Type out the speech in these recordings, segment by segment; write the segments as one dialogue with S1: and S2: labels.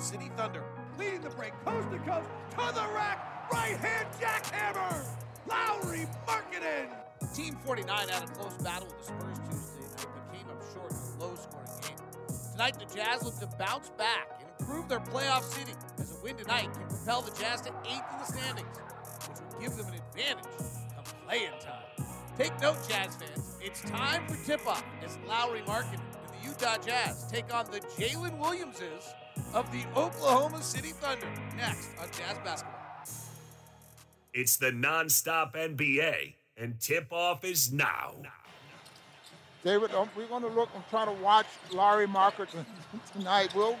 S1: City Thunder.
S2: Leading the break, coast to coast, to the rack, right hand jackhammer, Lauri Markkanen.
S1: Team 49 had a close battle with the Spurs Tuesday night, but came up short in a low scoring game. Tonight, the Jazz look to bounce back and improve their playoff seeding as a win tonight can propel the Jazz to eighth in the standings, which will give them an advantage of playing time. Take note, Jazz fans. It's time for tip-off as Lauri Markin and the Utah Jazz take on the Jalen Williamses of the Oklahoma City Thunder next on Jazz Basketball.
S3: It's the nonstop NBA, and tip off is now.
S4: David, um, we're going to look and try to watch Larry Marker tonight. We'll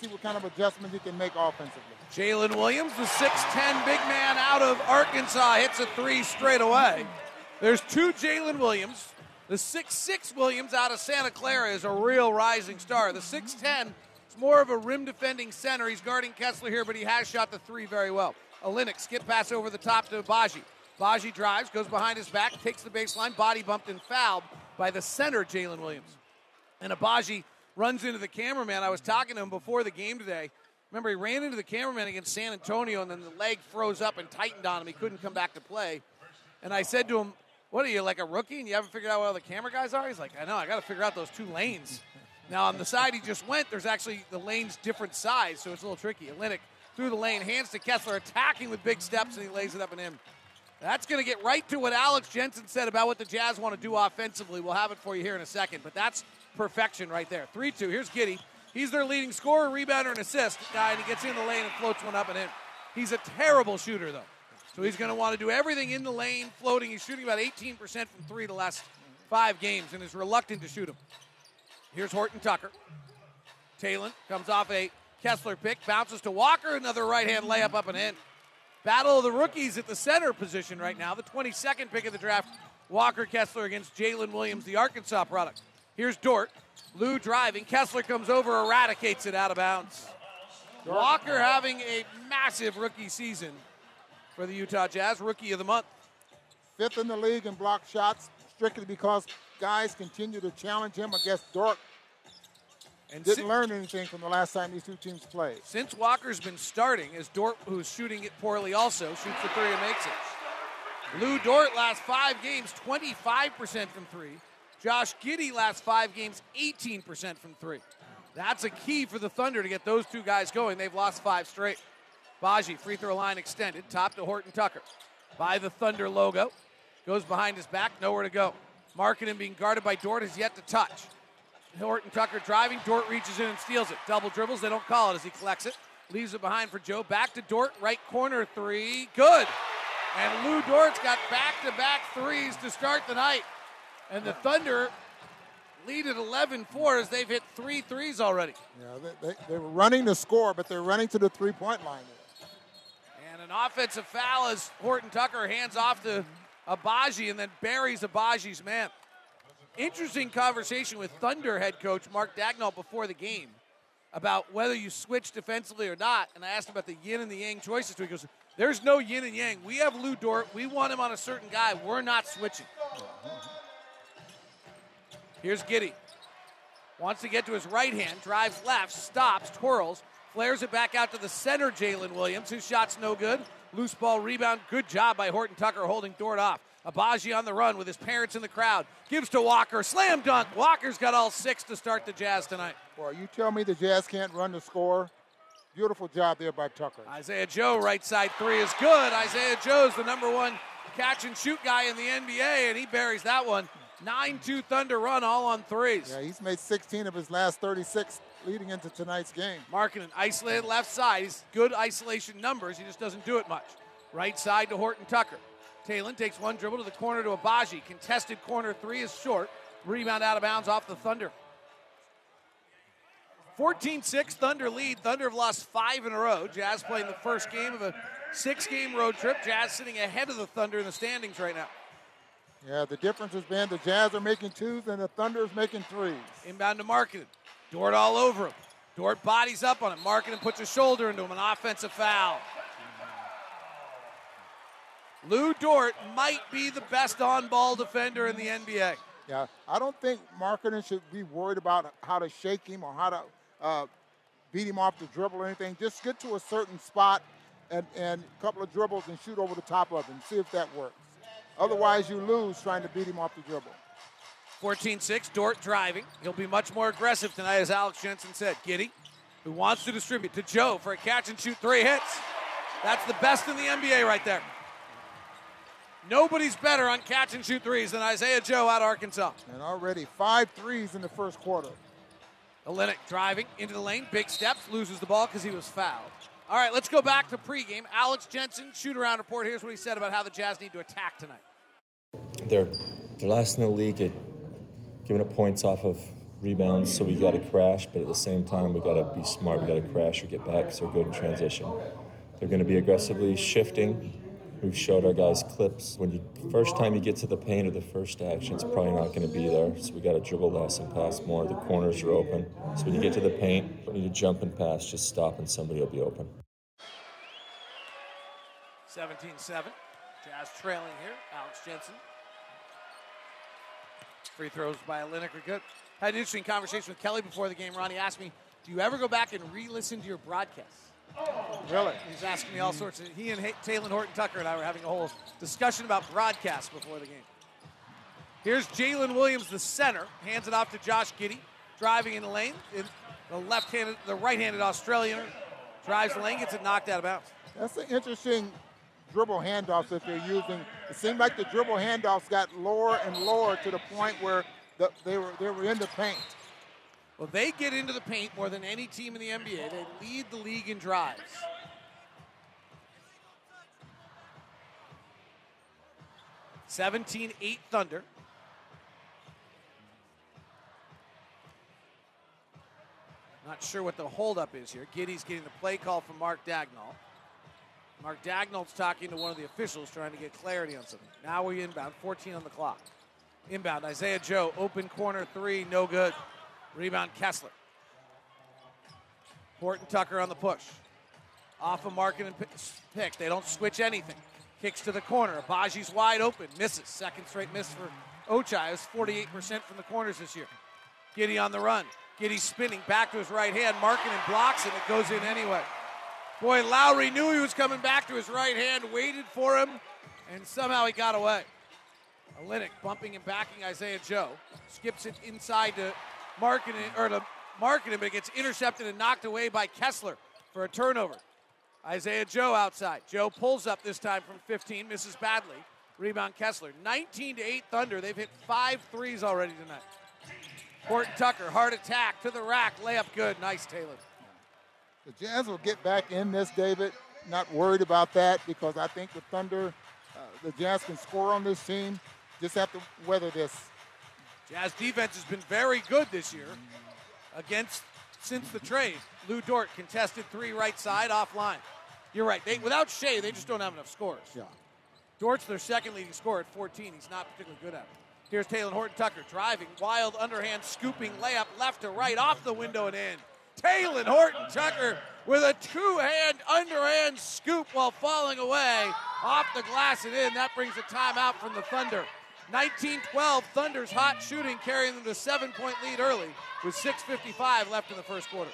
S4: see what kind of adjustments he can make offensively.
S1: Jaylin Williams, the 6'10 big man out of Arkansas, hits a three straight away. There's two Jalen Williams. The 6'6 Williams out of Santa Clara is a real rising star. The 6'10 is more of a rim defending center. He's guarding Kessler here, but he has shot the three very well. Olynyk's skip pass over the top to Baji. Baji drives, goes behind his back, takes the baseline, body bumped and fouled by the center, Jaylin Williams. And Agbaji runs into the cameraman. I was talking to him before the game today. Remember, he ran into the cameraman against San Antonio, and then the leg froze up and tightened on him. He couldn't come back to play. And I said to him, What are you, like a rookie, and you haven't figured out what all the camera guys are? He's like, I know, I got to figure out those two lanes. Now, on the side he just went, there's actually the lane's different size, so it's a little tricky. Olynyk through the lane, hands to Kessler, attacking with big steps, and he lays it up and in. That's going to get right to what Alex Jensen said about what the Jazz want to do offensively. We'll have it for you here in a second, but that's perfection right there. 3 2. Here's Giddey. He's their leading scorer, rebounder, and assist guy, and he gets in the lane and floats one up and in. He's a terrible shooter, though. So he's going to want to do everything in the lane, floating. He's shooting about 18% from three the last five games and is reluctant to shoot them. Here's Horton Tucker. Talen comes off a Kessler pick, bounces to Walker, another right hand layup up and in. Battle of the rookies at the center position right now. The 22nd pick of the draft, Walker Kessler against Jaylin Williams, the Arkansas product. Here's Dort. Lou driving. Kessler comes over, eradicates it out of bounds. Walker having a massive rookie season for the Utah Jazz, rookie of the month.
S4: Fifth in the league in block shots, strictly because guys continue to challenge him against Dort.
S1: And
S4: Didn't
S1: si-
S4: learn anything from the last time these two teams played.
S1: Since Walker's been starting, as Dort, who's shooting it poorly also, shoots the three and makes it. Lou Dort last five games, 25% from three. Josh Giddey last five games, 18% from three. That's a key for the Thunder to get those two guys going. They've lost five straight. Baji, free throw line extended, top to Horton Tucker. By the Thunder logo. Goes behind his back, nowhere to go. Marketing being guarded by Dort is yet to touch. Horton Tucker driving. Dort reaches in and steals it. Double dribbles. They don't call it as he collects it. Leaves it behind for Joe. Back to Dort. Right corner three. Good. And Lou Dort's got back to back threes to start the night. And the Thunder lead at 11 4 as they've hit three threes already.
S4: Yeah, they, they, they were running to score, but they're running to the three point line.
S1: And an offensive foul as Horton Tucker hands off to Agbaji and then buries Agbaji's man. Interesting conversation with Thunder head coach Mark Daigneault before the game about whether you switch defensively or not. And I asked him about the yin and the yang choices. He goes, There's no yin and yang. We have Lou Dort. We want him on a certain guy. We're not switching. Here's Giddey. Wants to get to his right hand, drives left, stops, twirls, flares it back out to the center, Jaylin Williams. His shot's no good. Loose ball rebound. Good job by Horton Tucker holding Dort off. Agbaji on the run with his parents in the crowd. Gives to Walker. Slam dunk. Walker's got all six to start the Jazz tonight.
S4: Boy, you tell me the Jazz can't run the score. Beautiful job there by Tucker.
S1: Isaiah Joe, right side three is good. Isaiah Joe's the number one catch and shoot guy in the NBA, and he buries that one. 9 2 Thunder run, all on threes.
S4: Yeah, he's made 16 of his last 36 leading into tonight's game.
S1: Marking isolated left side. He's good isolation numbers. He just doesn't do it much. Right side to Horton Tucker. Talen takes one dribble to the corner to Agbaji. Contested corner three is short. Rebound out of bounds off the Thunder. 14 6 Thunder lead. Thunder have lost five in a row. Jazz playing the first game of a six game road trip. Jazz sitting ahead of the Thunder in the standings right now.
S4: Yeah, the difference has been the Jazz are making twos and the Thunder is making threes.
S1: Inbound to Markkanen. Dort all over him. Dort bodies up on him. Markkanen puts a shoulder into him. An offensive foul. Lou Dort might be the best on ball defender in the NBA.
S4: Yeah, I don't think Markkanen should be worried about how to shake him or how to uh, beat him off the dribble or anything. Just get to a certain spot and, and a couple of dribbles and shoot over the top of him. See if that works. Otherwise, you lose trying to beat him off the dribble.
S1: 14 6, Dort driving. He'll be much more aggressive tonight, as Alex Jensen said. Giddey, who wants to distribute to Joe for a catch and shoot three hits. That's the best in the NBA right there. Nobody's better on catch and shoot threes than Isaiah Joe out of Arkansas.
S4: And already five threes in the first quarter.
S1: Olynyk driving into the lane, big steps, loses the ball because he was fouled. All right, let's go back to pregame. Alex Jensen, shoot around report. Here's what he said about how the Jazz need to attack tonight.
S5: They're, they're last in the league at giving up points off of rebounds, so we got to crash, but at the same time, we got to be smart. We got to crash or get back they're good in transition. They're going to be aggressively shifting We've showed our guys clips. When you first time you get to the paint or the first action, it's probably not going to be there. So we got to dribble less and pass more. The corners are open. So when you get to the paint, when you jump and pass, just stop and somebody will be open.
S1: 17-7. Jazz trailing here. Alex Jensen. Free throws by Olynyk are good. Had an interesting conversation with Kelly before the game. Ronnie asked me, "Do you ever go back and re-listen to your broadcasts?"
S4: Really?
S1: He's asking me all hmm. sorts of. He and Talen Horton Tucker and I were having a whole discussion about broadcast before the game. Here's Jaylin Williams, the center, hands it off to Josh Giddey, driving in the lane. In the left-handed, the right-handed Australian drives the lane, gets it knocked out of bounds.
S4: That's an interesting dribble handoffs that they're using. It seemed like the dribble handoffs got lower and lower to the point where the, they were they were in the paint.
S1: Well, they get into the paint more than any team in the NBA. They lead the league in drives. Seventeen eight Thunder. Not sure what the holdup is here. Giddey's getting the play call from Mark Daigneault. Mark Daigneault's talking to one of the officials trying to get clarity on something. Now we inbound, 14 on the clock. Inbound, Isaiah Joe, open corner three, no good. Rebound Kessler. Horton Tucker on the push. Off a and pick. They don't switch anything. Kicks to the corner. Agbaji's wide open. Misses. Second straight miss for Ochai. It's 48% from the corners this year. Giddey on the run. Giddey spinning back to his right hand. Markkanen blocks and It goes in anyway. Boy, Lauri knew he was coming back to his right hand, waited for him, and somehow he got away. Olynyk bumping and backing Isaiah Joe. Skips it inside to Markkanen or to Markkanen, but it gets intercepted and knocked away by Kessler for a turnover. Isaiah Joe outside. Joe pulls up this time from 15, misses badly. Rebound Kessler. 19 to 8 Thunder. They've hit five threes already tonight. Horton Tucker, hard attack to the rack, layup good. Nice, Talen.
S4: The Jazz will get back in this, David. Not worried about that because I think the Thunder, uh, the Jazz can score on this team. Just have to weather this
S1: Jazz defense has been very good this year against since the trade. Lou Dort contested three right side offline. You're right. They, without Shai, they just don't have enough scores.
S4: Yeah.
S1: Dort's their second leading scorer at 14. He's not particularly good at it. Here's Talen Horton Tucker driving, wild underhand scooping layup left to right off the window and in. Talen Horton Tucker with a two hand underhand scoop while falling away off the glass and in. That brings a timeout from the Thunder. 19-12, Thunder's hot shooting carrying them to seven-point lead early with 6.55 left in the first quarter.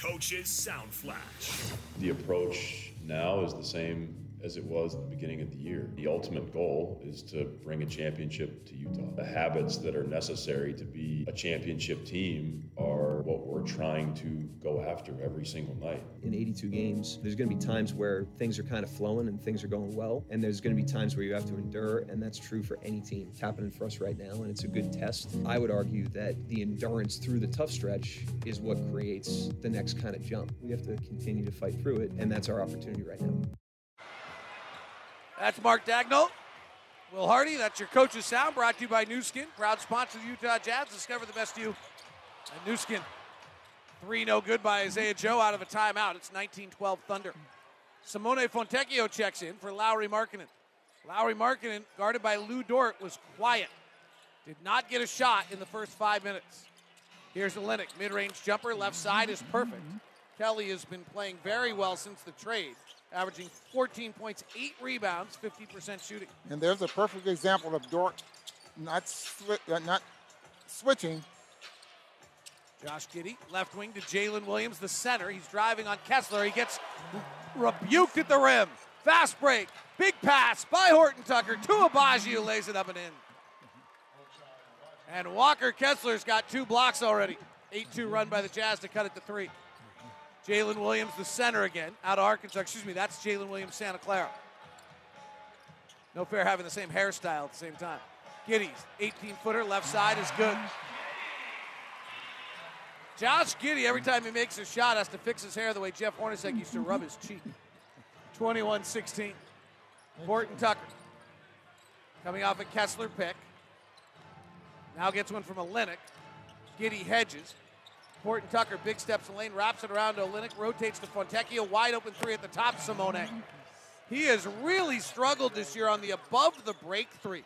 S3: Coach's Sound Flash.
S6: The approach now is the same as it was at the beginning of the year. The ultimate goal is to bring a championship to Utah. The habits that are necessary to be a championship team are what we're trying to go after every single night.
S7: In 82 games, there's going to be times where things are kind of flowing and things are going well, and there's going to be times where you have to endure, and that's true for any team. It's happening for us right now, and it's a good test. I would argue that the endurance through the tough stretch is what creates the next kind of jump. We have to continue to fight through it, and that's our opportunity right now.
S1: That's Mark Daigneault. Will Hardy, that's your coach's sound brought to you by Nu Skin, proud sponsor of the Utah Jazz. Discover the best you at Nu Skin. Three no good by Isaiah Joe out of a timeout. It's 19-12 Thunder. Simone Fontecchio checks in for Lauri Markkanen. Lauri Markkanen, guarded by Lou Dort, was quiet. Did not get a shot in the first five minutes. Here's Olynyk, mid-range jumper, left side is perfect. Kelly has been playing very well since the trade, averaging 14 points, eight rebounds, 50% shooting.
S4: And there's a perfect example of Dort not sli- uh, not switching.
S1: Josh Giddey, left wing to Jaylin Williams, the center. He's driving on Kessler. He gets rebuked at the rim. Fast break. Big pass by Horton Tucker to Agbaji, who lays it up and in. And Walker Kessler's got two blocks already. 8 2 run by the Jazz to cut it to three. Jaylin Williams, the center again, out of Arkansas. Excuse me, that's Jalen Williams, Santa Clara. No fair having the same hairstyle at the same time. Giddey's 18 footer, left side is good. Josh Giddey, every time he makes a shot, has to fix his hair the way Jeff Hornacek used to rub his cheek. 21 16. Horton Tucker coming off a Kessler pick. Now gets one from Olynyk. Giddey hedges. Horton Tucker, big steps in lane, wraps it around to Olynyk, rotates to Fontecchio, wide open three at the top, Simone. He has really struggled this year on the above the break three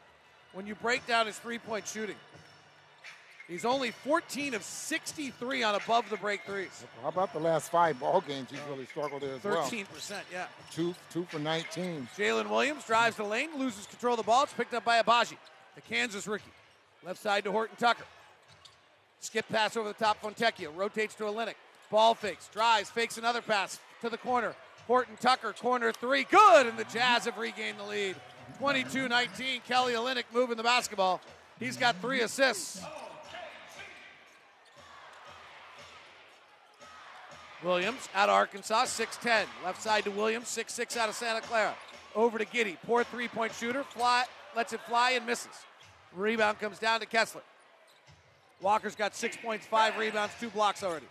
S1: when you break down his three point shooting. He's only 14 of 63 on above the break threes.
S4: How about the last five ball games? He's really struggled there as well.
S1: 13%, yeah.
S4: Two, two for 19.
S1: Jalen Williams drives the lane, loses control of the ball. It's picked up by Agbaji, the Kansas rookie. Left side to Horton Tucker. Skip pass over the top, Fontecchio. Rotates to Olynyk. Ball fakes, drives, fakes another pass to the corner. Horton Tucker, corner three. Good, and the Jazz have regained the lead. 22 19. Kelly Olynyk moving the basketball. He's got three assists. Williams out of Arkansas, 6'10. Left side to Williams, 6'6 out of Santa Clara. Over to Giddey, poor three point shooter, fly, lets it fly and misses. Rebound comes down to Kessler. Walker's got six points, five rebounds, two blocks already.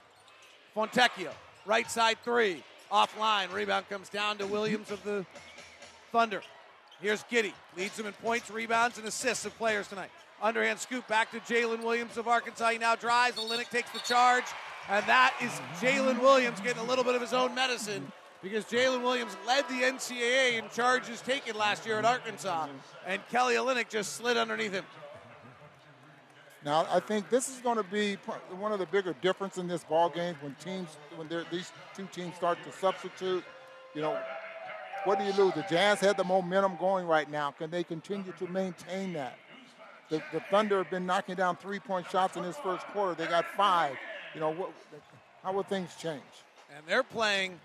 S1: Fontecchio, right side three, offline. Rebound comes down to Williams of the Thunder. Here's Giddey, leads them in points, rebounds, and assists of players tonight. Underhand scoop back to Jaylin Williams of Arkansas. He now drives. Olynyk takes the charge. And that is Jaylin Williams getting a little bit of his own medicine because Jaylin Williams led the NCAA in charges taken last year at Arkansas. And Kelly Olynyk just slid underneath him.
S4: Now, I think this is going to be one of the bigger difference in this ball game when teams, when these two teams start to substitute. You know, what do you lose? The Jazz had the momentum going right now. Can they continue to maintain that? The, the Thunder have been knocking down three-point shots in this first quarter. They got five. You know, what, how will things change?
S1: And they're playing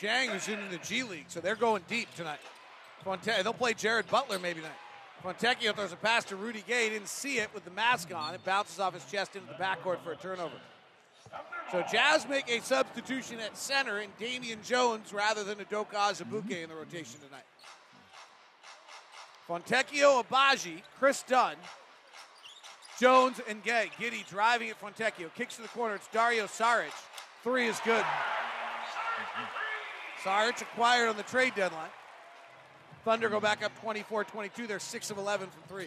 S1: Dieng, who's in the G League, so they're going deep tonight. They'll play Jared Butler maybe tonight. Fontecchio throws a pass to Rudy Gay. He didn't see it with the mask on. It bounces off his chest into the backcourt for a turnover. So Jazz make a substitution at center in Damian Jones rather than Udoka Azubuike in the rotation tonight. Fontecchio, Agbaji, Kris Dunn, Jones, and Gay. Giddey driving at Fontecchio. Kicks to the corner. It's Dario Saric. Three is good. Saric acquired on the trade deadline. Thunder go back up 24 22. They're 6 of 11 from three.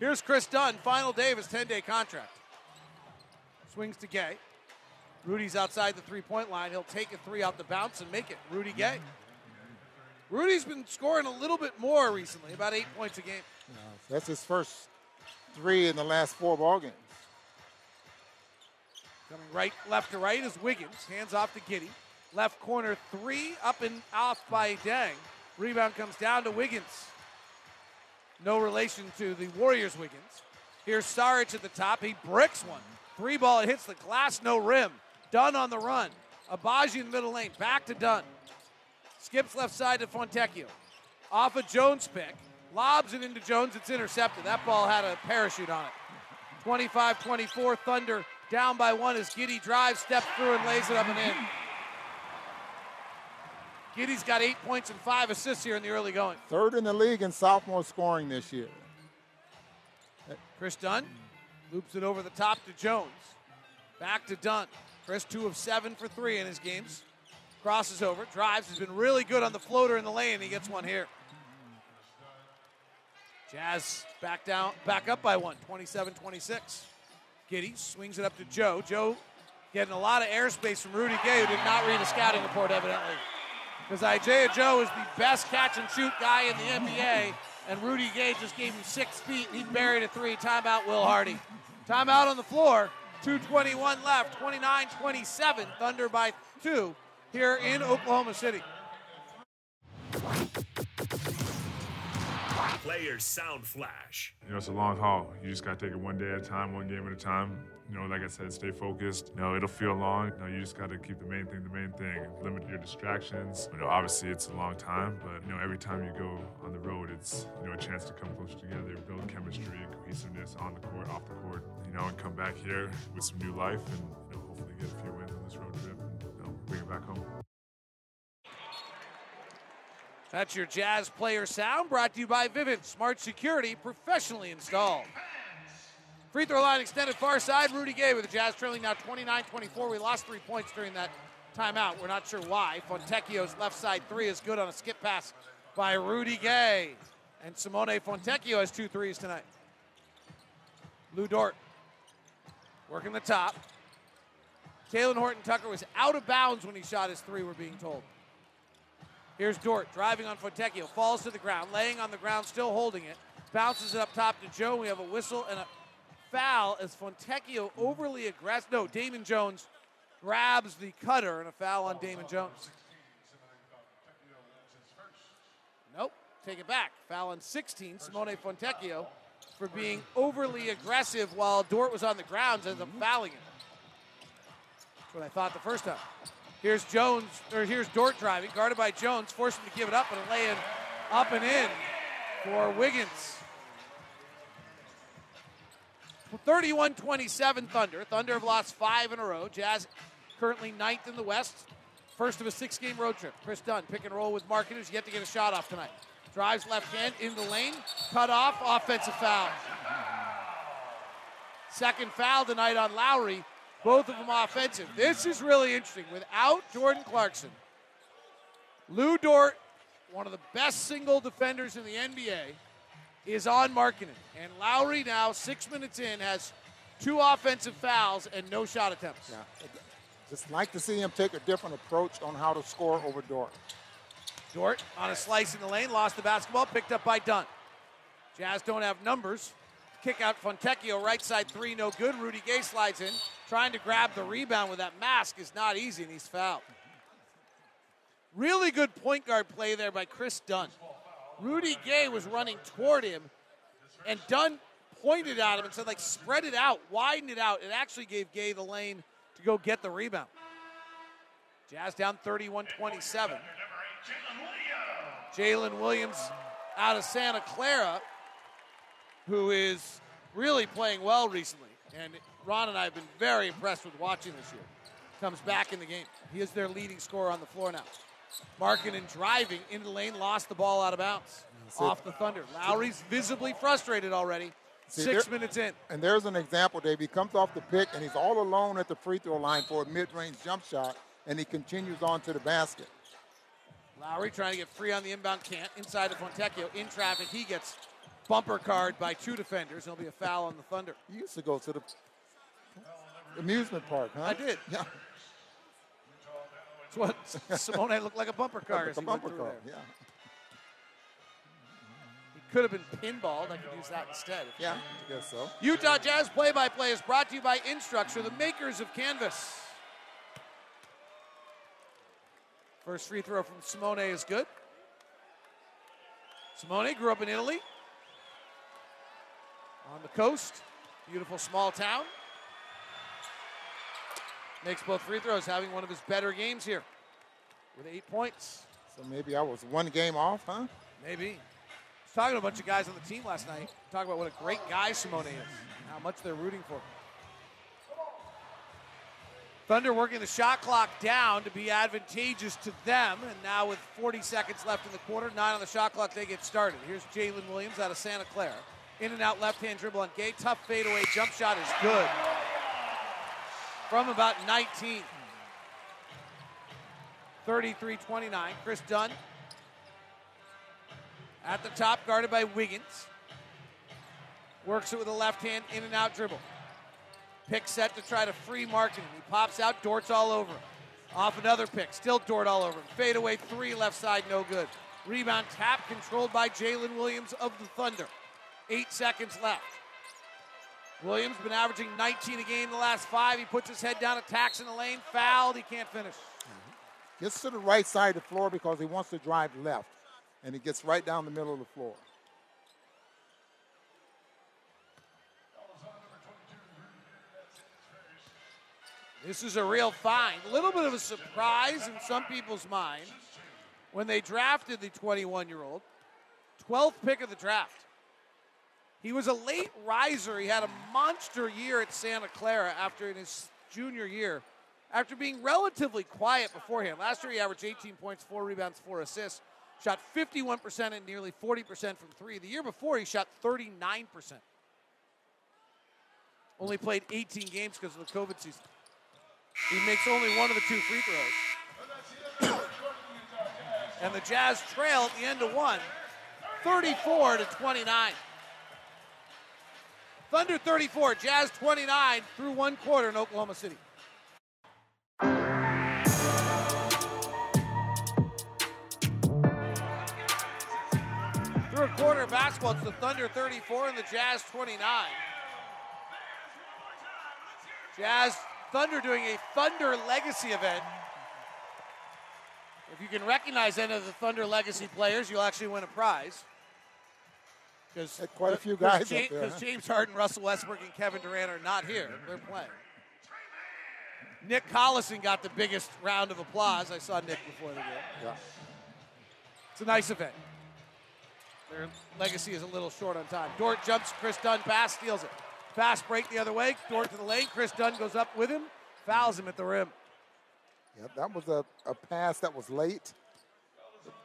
S1: Here's Kris Dunn, final day of his 10 day contract. Swings to Gay. Rudy's outside the three point line. He'll take a three out the bounce and make it. Rudy Gay. Rudy's been scoring a little bit more recently, about eight points a game.
S4: That's his first three in the last four ball games.
S1: Coming right, left to right is Wiggins. Hands off to Giddey. Left corner three, up and off by Dieng. Rebound comes down to Wiggins. No relation to the Warriors Wiggins. Here's Saric at the top. He bricks one. Three ball, it hits the glass, no rim. Dunn on the run. Agbaji in the middle lane. Back to Dunn. Skips left side to Fontecchio. Off a Jones pick. Lobs it into Jones. It's intercepted. That ball had a parachute on it. 25 24. Thunder down by one as Giddey drives, steps through, and lays it up and in. Giddey's got eight points and five assists here in the early going.
S4: Third in the league in sophomore scoring this year.
S1: Kris Dunn loops it over the top to Jones. Back to Dunn. Kris, two of seven for three in his games. Crosses over, drives, has been really good on the floater in the lane. He gets one here. Jazz back down, back up by one, 27-26. Giddey swings it up to Joe. Joe getting a lot of airspace from Rudy Gay, who did not read a scouting report, evidently. Because Isaiah Joe is the best catch and shoot guy in the NBA, and Rudy Gay just gave him six feet, and he buried a three. Timeout, Will Hardy. Timeout on the floor. 221 left, 29-27. Thunder by two here in Oklahoma City.
S3: Players Sound Flash.
S8: You know, it's a long haul. You just got to take it one day at a time, one game at a time. You know, like I said, stay focused. You know, it'll feel long. You know, you just got to keep the main thing the main thing. Limit your distractions. You know, obviously it's a long time, but, you know, every time you go on the road, it's, you know, a chance to come closer together, build chemistry, cohesiveness on the court, off the court, you know, and come back here with some new life and, you know, hopefully get a few wins on this road trip and, you know, bring it back home.
S1: That's your Jazz player sound brought to you by Vivint Smart Security, professionally installed. Free throw line extended far side. Rudy Gay with the Jazz trailing now 29 24. We lost three points during that timeout. We're not sure why. Fontecchio's left side three is good on a skip pass by Rudy Gay. And Simone Fontecchio has two threes tonight. Lou Dort working the top. Talen Horton Tucker was out of bounds when he shot his three, we're being told. Here's Dort driving on Fontecchio, falls to the ground, laying on the ground, still holding it, bounces it up top to Joe. We have a whistle and a foul as Fontecchio overly aggressive. No, Damon Jones grabs the cutter and a foul on Damon Jones. Nope, take it back. Foul on 16, Simone Fontecchio for being overly aggressive while Dort was on the ground as I'm fouling him. That's what I thought the first time. Here's Jones, or here's Dort driving, guarded by Jones, forced him to give it up and lay in up and in for Wiggins. 31 27 Thunder. Thunder have lost five in a row. Jazz currently ninth in the West. First of a six game road trip. Kris Dunn pick and roll with Markkanen, who's yet to get a shot off tonight. Drives left hand in the lane, cut off, offensive foul. Second foul tonight on Lauri, both of them offensive. This is really interesting. Without Jordan Clarkson, Lou Dort, one of the best single defenders in the NBA, is on Markkanen. And Lauri now, six minutes in, has two offensive fouls and no shot attempts.
S4: Yeah. Just like to see him take a different approach on how to score over Dort.
S1: Dort on a slice in the lane, lost the basketball, picked up by Dunn. Jazz don't have numbers. Kick out Fontecchio, right side three, no good. Rudy Gay slides in, trying to grab the rebound with that mask is not easy, and he's fouled. Really good point guard play there by Kris Dunn. Rudy Gay was running toward him, and Dunn pointed at him and said, like, spread it out, widen it out. It actually gave Gay the lane to go get the rebound. Jazz down 31 27. Jalen Williams out of Santa Clara, who is really playing well recently. And Ron and I have been very impressed with watching this year. Comes back in the game. He is their leading scorer on the floor now. Markkanen driving into the lane, lost the ball out of bounds off the Thunder. Lauri's visibly frustrated already.
S4: See,
S1: Six
S4: there-
S1: minutes in.
S4: And there's an example, Dave. He comes off the pick and he's all alone at the free throw line for a mid-range jump shot, and he continues on to the basket.
S1: Lauri trying to get free on the inbound can't. Inside of Fontecchio. In traffic, he gets bumper card by two defenders. There'll be a foul on the Thunder.
S4: You used to go to the amusement park, huh?
S1: I did.
S4: Yeah.
S1: What Simone looked like a bumper car. as
S4: a
S1: he
S4: bumper car.
S1: there.
S4: Yeah.
S1: He could have been pinballed. I could use that instead.
S4: Yeah. I guess so.
S1: Utah Jazz play by play is brought to you by Instructure, the makers of Canvas. First free throw from Simone is good. Simone grew up in Italy, on the coast, beautiful small town. Makes both free throws, having one of his better games here with eight points.
S4: So maybe I was one game off, huh?
S1: Maybe. I was talking to a bunch of guys on the team last night, Talk about what a great guy Simone is, how much they're rooting for. Thunder working the shot clock down to be advantageous to them, and now with 40 seconds left in the quarter, nine on the shot clock, they get started. Here's Jalen Williams out of Santa Clara. In and out left hand dribble on Gay. Tough fadeaway jump shot is good. From about 19. 33 29. Kris Dunn at the top, guarded by Wiggins. Works it with a left hand, in and out dribble. Pick set to try to free Markkanen. He pops out, Dort's all over him. Off another pick, still Dort all over him. Fade away three, left side, no good. Rebound tap controlled by Jalen Williams of the Thunder. Eight seconds left. Williams been averaging 19 a game the last five. He puts his head down, attacks in the lane, fouled. He can't finish. Mm-hmm.
S4: Gets to the right side of the floor because he wants to drive left, and he gets right down the middle of the floor.
S1: This is a real find. A little bit of a surprise in some people's mind when they drafted the 21 year old. 12th pick of the draft. He was a late riser. He had a monster year at Santa Clara after in his junior year, after being relatively quiet beforehand. Last year he averaged 18 points, four rebounds, four assists, shot 51% and nearly 40% from three. The year before he shot 39%. Only played 18 games because of the COVID season. He makes only one of the two free throws. and the Jazz trail at the end of one, 34 to 29. Thunder 34, Jazz 29 through one quarter in Oklahoma City. Through a quarter of basketball, it's the Thunder 34 and the Jazz 29. Jazz Thunder doing a Thunder Legacy event. If you can recognize any of the Thunder Legacy players, you'll actually win a prize. Because
S4: quite a few guys
S1: James,
S4: up there, huh?
S1: James Harden, Russell Westbrook, and Kevin Durant are not here. They're playing. Nick Collison got the biggest round of applause. I saw Nick before the game.
S4: Yeah.
S1: It's a nice event. Their legacy is a little short on time. Dort jumps, Kris Dunn pass, steals it. Fast break the other way. Dort to the lane. Kris Dunn goes up with him, fouls him at the rim.
S4: Yeah, that was a, a pass that was late.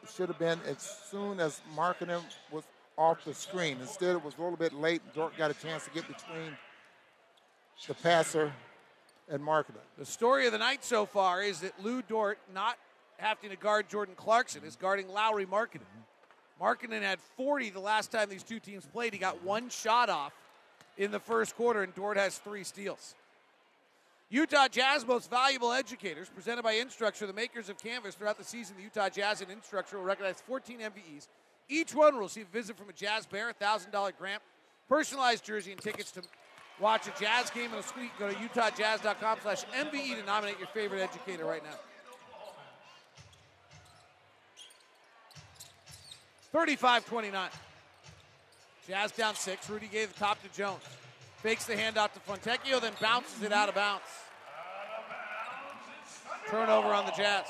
S4: It should have been as soon as Markkanen was off the screen. Instead, it was a little bit late. and Dort got a chance to get between the passer and Markkanen.
S1: The story of the night so far is that Lou Dort, not having to guard Jordan Clarkson, is guarding Lauri Markkanen. Markkanen had 40 the last time these two teams played. He got one shot off in the first quarter, and Dort has three steals. Utah Jazz Most Valuable Educators, presented by Instructure, the makers of Canvas. Throughout the season, the Utah Jazz and Instructure will recognize 14 MVEs. Each one will receive a visit from a Jazz Bear, a $1,000 grant, personalized jersey, and tickets to watch a Jazz game in a suite. Go to utahjazz.com slash MVE to nominate your favorite educator right now. 35-29. Jazz down six. Rudy gave the top to Jones. Fakes the handout to Fontecchio, then bounces it out of bounds. Turnover on the Jazz.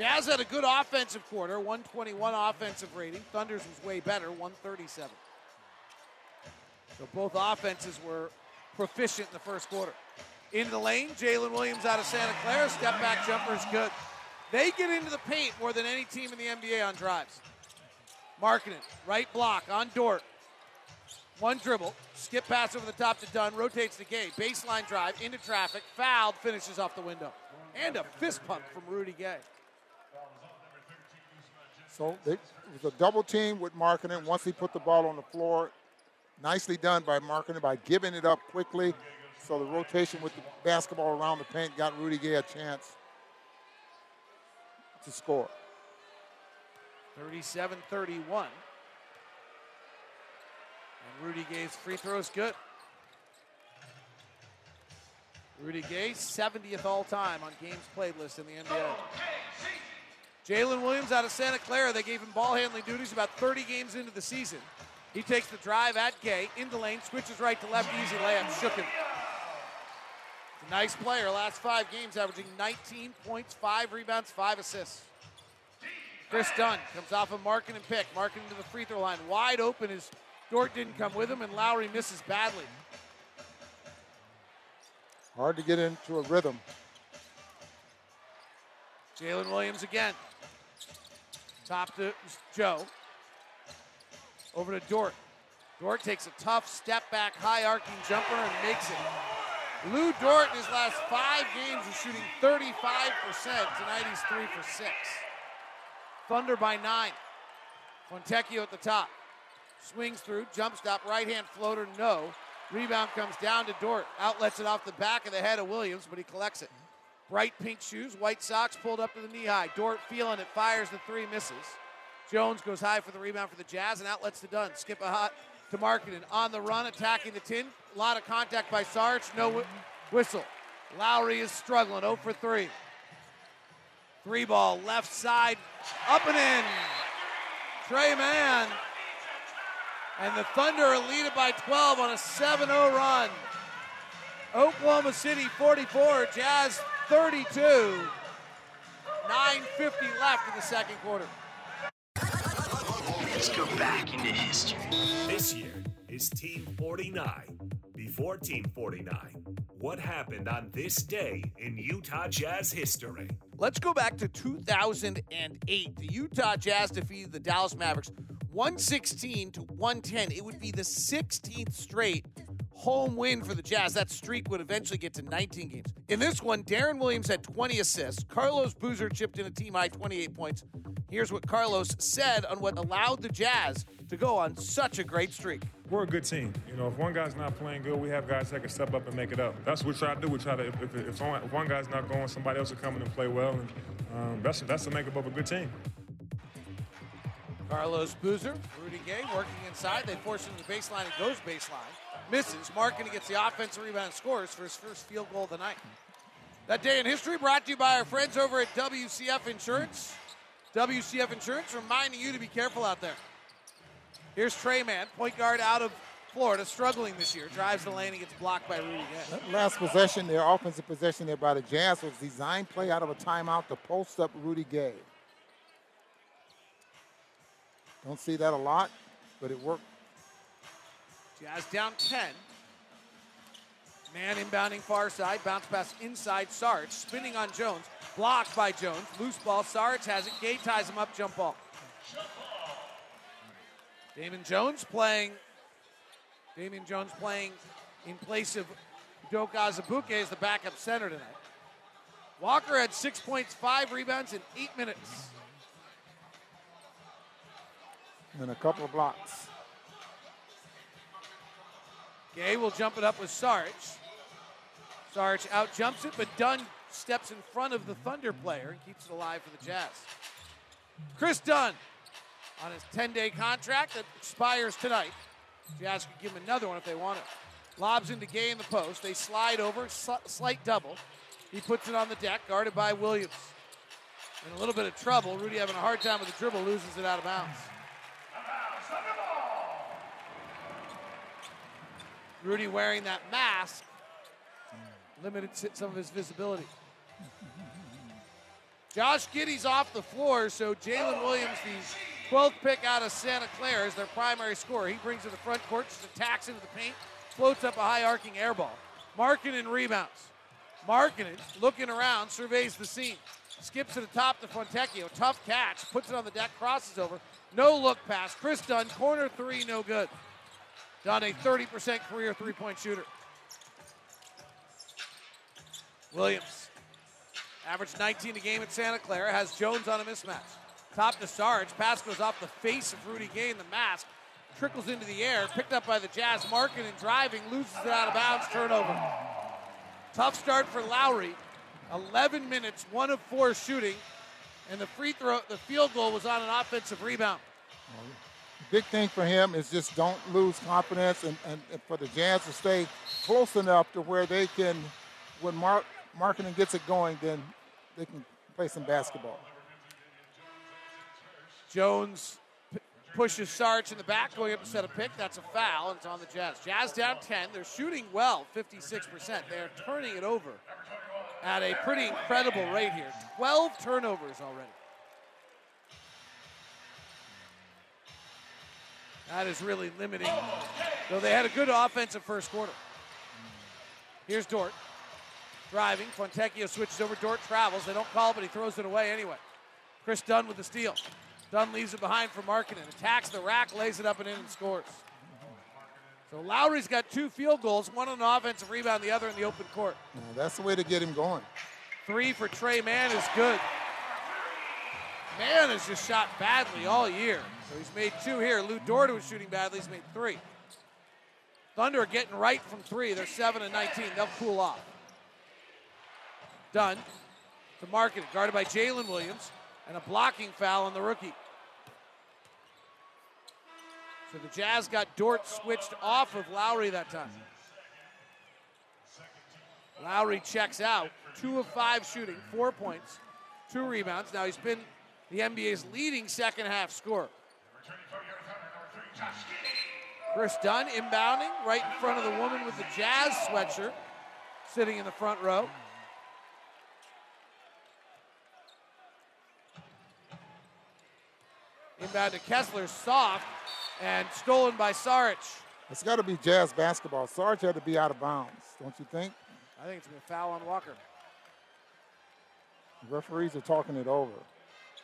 S1: Jazz had a good offensive quarter, 121 offensive rating. Thunder's was way better, 137. So both offenses were proficient in the first quarter. Into the lane, Jalen Williams out of Santa Clara. Step back jumper is good. They get into the paint more than any team in the NBA on drives. Markkanen, right block on Dort. One dribble, skip pass over the top to Dunn, rotates to Gay. Baseline drive into traffic, fouled, finishes off the window. And a fist pump from Rudy Gay.
S4: So they, it was a double team with Markkanen. Once he put the ball on the floor, nicely done by Markkanen by giving it up quickly. So the rotation with the basketball around the paint got Rudy Gay a chance to score.
S1: 37 31. And Rudy Gay's free throw is good. Rudy Gay, 70th all time on games played list in the NBA. Jalen Williams out of Santa Clara, they gave him ball handling duties about 30 games into the season. He takes the drive at Gay, into lane, switches right to left, easy layup, shook him. Nice player, last five games averaging 19 points, five rebounds, five assists. Kris Dunn comes off a Markkanen pick. Markkanen to the free throw line. Wide open as Dort didn't come with him, and Lauri misses badly.
S4: Hard to get into a rhythm.
S1: Jalen Williams again. Top to Joe. Over to Dort. Dort takes a tough step back, high arcing jumper and makes it. Lou Dort in his last five games is shooting 35%. Tonight he's three for six. Thunder by nine. Fontecchio at the top. Swings through, jump stop, right hand floater, no. Rebound comes down to Dort. Outlets it off the back of the head of Williams, but he collects it. Bright pink shoes, white socks pulled up to the knee high. Dort feeling it, fires the three, misses. Jones goes high for the rebound for the Jazz and outlets to Dunn. Skip a hot to Markkanen on the run, attacking the tin. A lot of contact by Sarge, no wh- whistle. Lauri is struggling, 0 for 3. Three ball, left side, up and in. Tre Mann. And the Thunder are leaded by 12 on a 7 0 run. Oklahoma City 44, Jazz 32. 9.50 left in the second quarter.
S3: Let's go back into history. This year is Team 49. Before Team 49, what happened on this day in Utah Jazz history?
S1: Let's go back to 2008. The Utah Jazz defeated the Dallas Mavericks 116 to 110. It would be the 16th straight home win for the Jazz. That streak would eventually get to 19 games. In this one, Deron Williams had 20 assists. Carlos Boozer chipped in a team high 28 points. Here's what Carlos said on what allowed the Jazz to go on such a great streak.
S9: We're a good team. You know, if one guy's not playing good, we have guys that can step up and make it up. That's what we try to do. We try to, if, if, if, one, guy's not going, somebody else will come in and play well. And um, that's, that's the makeup of a good team.
S1: Carlos Boozer, Rudy Gay working inside. They force him to the baseline and goes baseline. Misses. Markkanen gets the offensive rebound scores for his first field goal of the night. That day in history brought to you by our friends over at WCF Insurance. WCF Insurance reminding you to be careful out there. Here's Tre Mann, point guard out of Florida, struggling this year. Drives the lane and gets blocked by Rudy Gay.
S4: Last possession, their offensive possession there by the Jazz was designed play out of a timeout to post up Rudy Gay. Don't see that a lot, but it worked.
S1: Jazz down 10. Mann inbounding far side, bounce pass inside Sarge, spinning on Jones, blocked by Jones. Loose ball, Sarge has it. Gay ties him up, jump ball. Damon Jones playing. Damian Jones playing in place of Udoka Azubuike as the backup center tonight. Walker had six points, five rebounds in eight minutes.
S4: And a couple of blocks.
S1: Gay will jump it up with Sarge. Sarge out jumps it, but Dunn steps in front of the Thunder player and keeps it alive for the Jazz. Chris Dunn on his 10 day contract that expires tonight. Jazz could give him another one if they want it. Lobs into Gay in the post. They slide over, sl- slight double. He puts it on the deck, guarded by Williams. In a little bit of trouble. Rudy having a hard time with the dribble, loses it out of bounds. Rudy wearing that mask limited some of his visibility. Josh Giddey's off the floor, so Jalen Williams, the 12th pick out of Santa Clara, is their primary scorer. He brings to the front court, just attacks into the paint, floats up a high arcing air ball. Markkanen rebounds. Markkanen, looking around, surveys the scene. Skips to the top to Fontecchio. Tough catch. Puts it on the deck, crosses over. No look pass. Kris Dunn, corner three, no good. Dunn, a 30% career three point shooter. Williams, averaged 19 a game at Santa Clara, has Jones on a mismatch. Top to Sarge. Pass goes off the face of Rudy Gay in the mask. Trickles into the air. Picked up by the Jazz. Markkanen driving. Loses it out of bounds. Turnover. Tough start for Lauri. 11 minutes, one of four shooting, and the free throw, the field goal was on an offensive rebound.
S4: Big thing for him is just don't lose confidence, and, and, and for the Jazz to stay close enough to where they can, when Mark Markkanen gets it going, then they can play some basketball.
S1: Jones p- pushes Sarge in the back, going up to set a pick. That's a foul, and it's on the Jazz. Jazz down 10. They're shooting well, 56%. They're turning it over at a pretty incredible rate here. 12 turnovers already. That is really limiting. Though they had a good offensive first quarter. Here's Dort. Driving. Fontecchio switches over. Dort travels. They don't call, but he throws it away anyway. Kris Dunn with the steal. Dunn leaves it behind for Markkanen. Attacks the rack, lays it up and in, and scores. So Lauri's got two field goals, one on the offensive rebound, the other in the open court.
S4: that's the way to get him going.
S1: Three for Tre Mann is good. Mann has just shot badly all year. So he's made two here. Lou Dort was shooting badly. He's made three. Thunder getting right from three. They're 7 and 19. They'll cool off. Done to Market, guarded by Jalen Williams, and a blocking foul on the rookie. So the Jazz got Dort switched off of Lauri that time. Lauri checks out. Two of five shooting, four points, two rebounds. Now he's been the NBA's leading second half scorer. Kris Dunn inbounding right in front of the woman with the Jazz sweatshirt sitting in the front row. Inbound to Kessler, soft, and stolen by Saric.
S4: It's got to be Jazz basketball. Sarge had to be out of bounds, don't you think?
S1: I think it's going to foul on Walker.
S4: The referees are talking it over.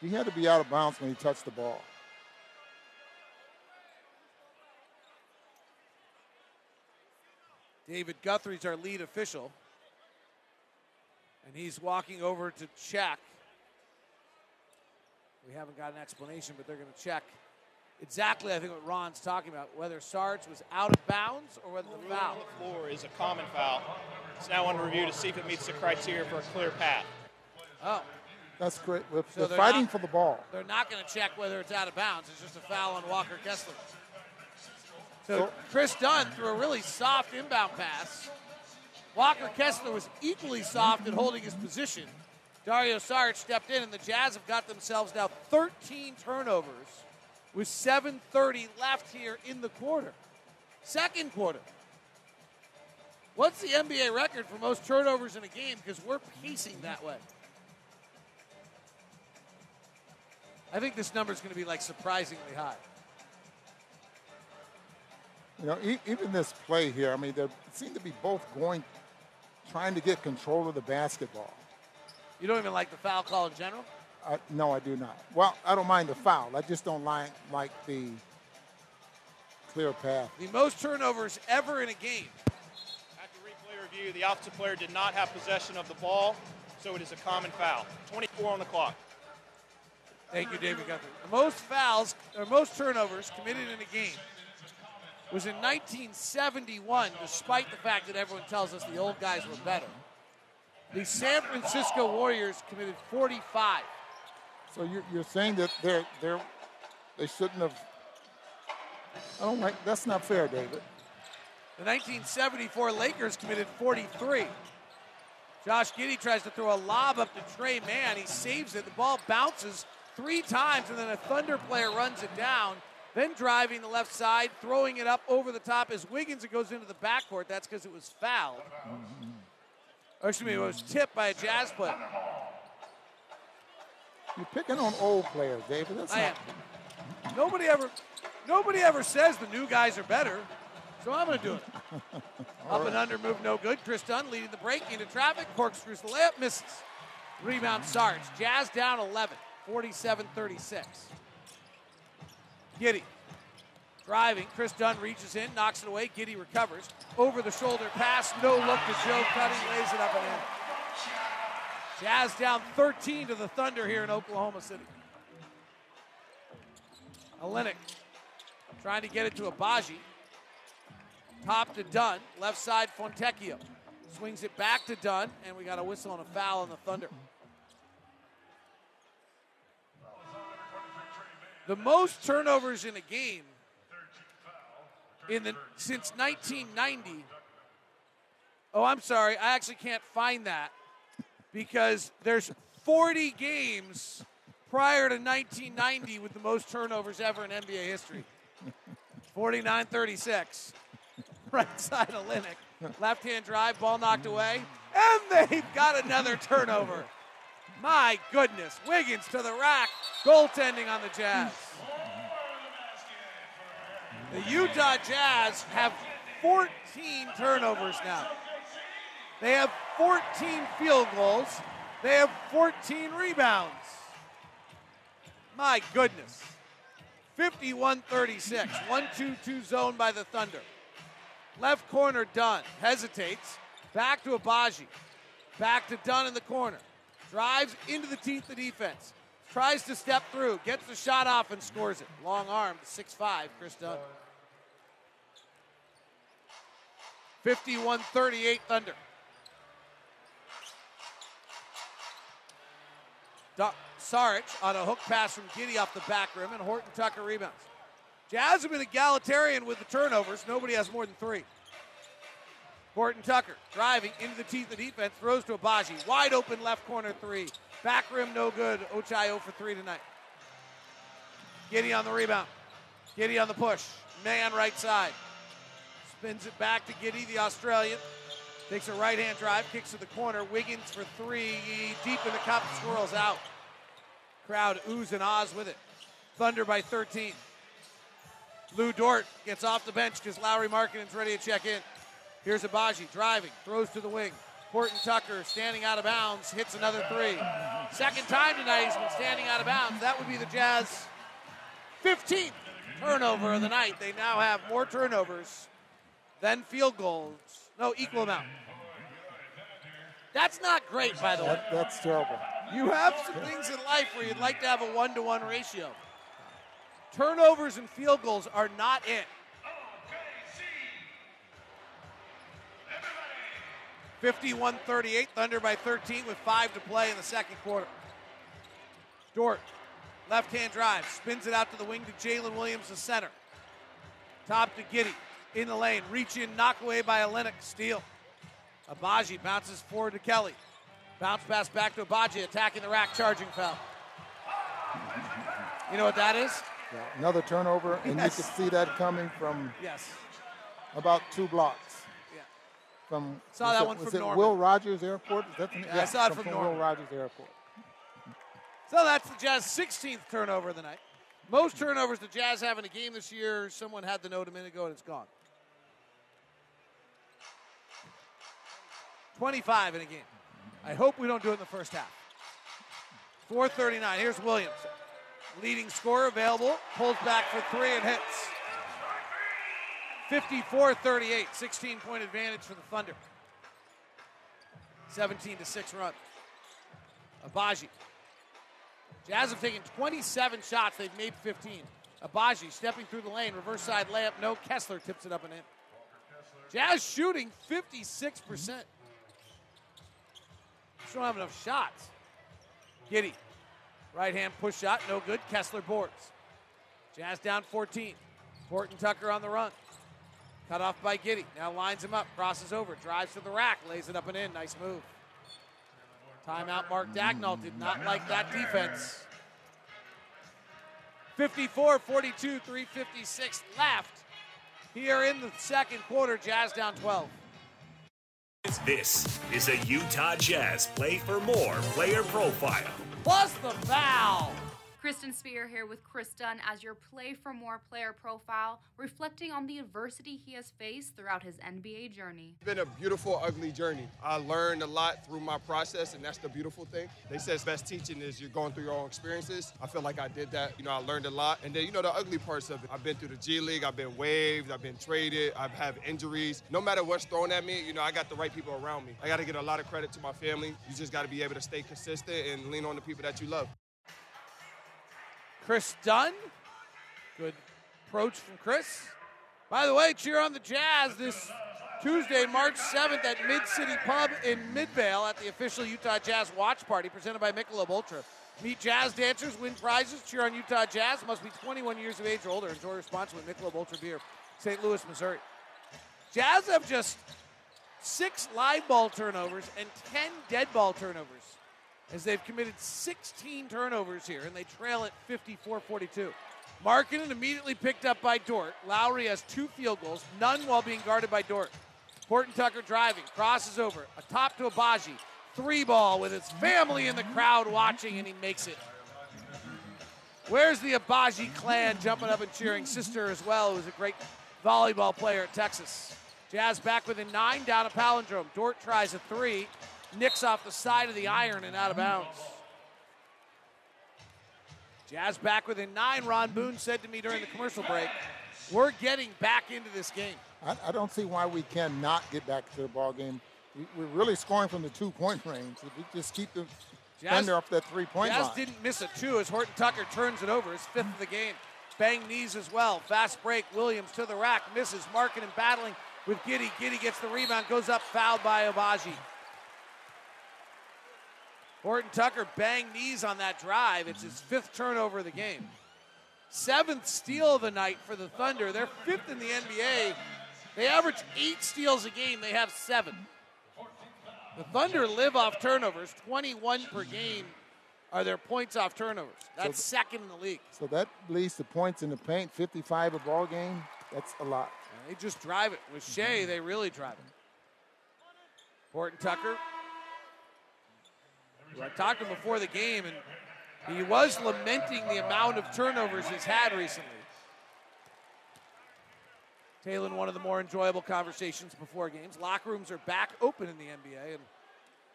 S4: He had to be out of bounds when he touched the ball.
S1: David Guthrie's our lead official. And he's walking over to check. We haven't got an explanation, but they're going to check exactly, I think, what Ron's talking about whether Sarge was out of bounds or whether the foul.
S10: on the floor is a common foul. It's now under review to see if it meets the criteria for a clear path.
S1: Oh.
S4: That's great. They're,
S1: So
S4: they're fighting
S1: not-
S4: for the ball.
S1: They're not going to check whether it's out of bounds. It's just a foul on Walker Kessler. So
S4: So-
S1: Kris Dunn threw a really soft inbound pass. Walker Kessler was equally soft in holding his position. Dario Saric stepped in, and the Jazz have got themselves now 13 turnovers with 7.30 left here in the quarter. Second quarter. What's the NBA record for most turnovers in a game? Because we're pacing that way. I think this number is going to be like surprisingly high.
S4: You know, e- even this play here, I mean, they seem to be both going, trying to get control of the basketball.
S1: You don't even like the foul call in general?
S4: I, no, I do not. Well, I don't mind the foul. I just don't like like the clear path.
S1: The most turnovers ever in a game.
S10: After replay review, the opposite player did not have possession of the ball, so it is a common foul. 24 on the clock.
S1: Thank you, David Guthrie. The most fouls, or most turnovers committed in a game was in 1971, despite the fact that everyone tells us the old guys were better. The San Francisco Warriors committed 45.
S4: So you're, you're saying that they're they're they shouldn't have. I don't like. That's not fair, David.
S1: The 1974 Lakers committed 43. Josh Giddey tries to throw a lob up to Tre Mann. He saves it. The ball bounces three times, and then a Thunder player runs it down. Then driving the left side, throwing it up over the top as Wiggins. It goes into the backcourt. That's because it was fouled. Or excuse me, it was tipped by a Jazz player.
S4: You're picking on old players, David. That's
S1: I
S4: not.
S1: am. Nobody ever, nobody ever says the new guys are better, so I'm going to do it. Up and under move no good. Kris Dunn leading the break into traffic. Corkscrews the layup, misses. Rebound Sarge. Jazz down 11, 47 36. Giddey driving. Kris Dunn reaches in, knocks it away. Giddey recovers. Over the shoulder pass. No look to Joe Cutting. Lays it up and in. Jazz down 13 to the Thunder here in Oklahoma City. Olynyk trying to get it to Agbaji. Top to Dunn. Left side, Fontecchio. Swings it back to Dunn, and we got a whistle and a foul on the Thunder. The most turnovers in a game in the since 1990. Oh, I'm sorry. I actually can't find that because there's 40 games prior to 1990 with the most turnovers ever in NBA history. 49 36. Right side Olynyk. Left hand drive, ball knocked away. And they've got another turnover. My goodness. Wiggins to the rack. Goaltending on the Jazz. The Utah Jazz have 14 turnovers now. They have 14 field goals. They have 14 rebounds. My goodness. 51 36. 1 2 2 zone by the Thunder. Left corner, Dunn. Hesitates. Back to Agbaji. Back to Dunn in the corner. Drives into the teeth of defense. tries to step through, gets the shot off, and scores it. Long arm, 6 5, Kris Dunn. 51 38 Thunder. Saric on a hook pass from Giddey off the back rim, and Horton Tucker rebounds. Jazz have been egalitarian with the turnovers. Nobody has more than three. Horton Tucker driving into the teeth of defense, throws to Agbaji. Wide open left corner three. Back rim no good. Ochai 0 for 3 tonight. Giddey on the rebound. Giddey on the push. Mann right side. Spins it back to Giddey, the Australian. Takes a right hand drive, kicks to the corner. Wiggins for three. Deep in the cup, swirls out. Crowd oohs and ahs with it. Thunder by 13. Lu Dort gets off the bench because Lauri Markkanen's ready to check in. Here's Agbaji driving, throws to the wing. Horton Tucker standing out of bounds, hits another three. Second time tonight he's been standing out of bounds. That would be the Jazz 15th turnover of the night. They now have more turnovers than field goals. No, equal amount. That's not great, by the way.
S4: That, that's terrible.
S1: You have some things in life where you'd like to have a one to one ratio. Turnovers and field goals are not it. 51 38, Thunder by 13 with five to play in the second quarter. Dort, left hand drive, spins it out to the wing to Jaylin Williams, the center. Top to Giddey, in the lane, reach in, knock away by Olynyk, steal. Agbaji bounces forward to Kelly. Bounce pass back to Agbaji, attacking the rack, charging foul. You know what that is?
S4: Yeah, another turnover, and yes. you could see that coming from
S1: yes.
S4: about two blocks. From
S1: saw that
S4: it,
S1: one
S4: was
S1: from
S4: it
S1: Norman.
S4: Will Rogers Airport? Is that the,
S1: yeah, yeah, I saw it from,
S4: from
S1: Norman.
S4: Will Rogers Airport.
S1: So that's the Jazz 16th turnover of the night. Most turnovers the Jazz have in a game this year. Someone had the note a minute ago and it's gone. 25 in a game. I hope we don't do it in the first half. 439. Here's Williams. Leading scorer available. Pulls back for three and hits. 54 38. 16 point advantage for the Thunder. 17 to 6 run. Agbaji. Jazz have taken 27 shots. They've made 15. Agbaji stepping through the lane. Reverse side layup. No. Kessler tips it up and in. Jazz shooting 56% don't have enough shots. Giddey. Right hand push shot, no good. Kessler boards. Jazz down 14. Horton Tucker on the run. Cut off by Giddey. Now lines him up, crosses over, drives to the rack, lays it up and in. Nice move. Timeout, Mark Daigneault did not like that defense. 54 42, 356 left. Here in the second quarter, Jazz down 12.
S3: This is a Utah Jazz Play for More player profile.
S1: Plus the foul.
S11: Kristen Spear here with Kris Dunn as your Play for More player profile, reflecting on the adversity he has faced throughout his NBA journey.
S12: It's been a beautiful, ugly journey. I learned a lot through my process, and that's the beautiful thing. They say it's best teaching is you're going through your own experiences. I feel like I did that. You know, I learned a lot. And then, you know, the ugly parts of it. I've been through the G League, I've been waived, I've been traded, I've had injuries. No matter what's thrown at me, you know, I got the right people around me. I got to get a lot of credit to my family. You just got to be able to stay consistent and lean on the people that you love.
S1: Kris Dunn. Good approach from Kris. By the way, cheer on the Jazz this Tuesday, March 7th at Mid City Pub in Midvale at the official Utah Jazz Watch Party presented by Michelob Ultra. Meet jazz dancers, win prizes, cheer on Utah Jazz. Must be 21 years of age or older. Enjoy responsibly. Michelob Ultra Beer, St. Louis, Missouri. Jazz have just six live ball turnovers and 10 dead ball turnovers as they've committed 16 turnovers here, and they trail at 54 42. Markkanen immediately picked up by Dort. Lauri has two field goals, none while being guarded by Dort. Horton Tucker driving, crosses over, a top to Agbaji. Three ball with his family in the crowd watching, and he makes it. Where's the Agbaji clan jumping up and cheering? Sister as well, who's a great volleyball player at Texas. Jazz back within nine, down a palindrome. Dort tries a three, nicks off the side of the iron and out of bounds. Jazz back within nine. Ron Boone said to me during the commercial break, "We're getting back into this game."
S4: I, I don't see why we cannot get back to the ball game. We, are really scoring from the two-point range. If we just keep the
S1: Jazz-
S4: Thunder off that three-point
S1: Jazz
S4: line.
S1: didn't miss a two as Horton Tucker turns it over, his fifth of the game. Bang knees as well. Fast break. Williams to the rack, misses. Markkanen and battling with Giddey. Giddey gets the rebound, goes up, fouled by Agbaji. Horton Tucker bang knees on that drive. It's his fifth turnover of the game. Seventh steal of the night for the Thunder. They're fifth in the NBA. They average eight steals a game. They have seven. The Thunder live off turnovers. 21 per game are their points off turnovers. That's
S4: So-
S1: second in the league.
S4: So that leads to points in the paint, 55 a ball game. That's a lot.
S1: They just drive it. With Shai, they really drive it. Horton Tucker. I talked to him before the game, and he was lamenting the amount of turnovers he's had recently. Taylor, one of the more enjoyable conversations before games. Locker rooms are back open in the NBA, and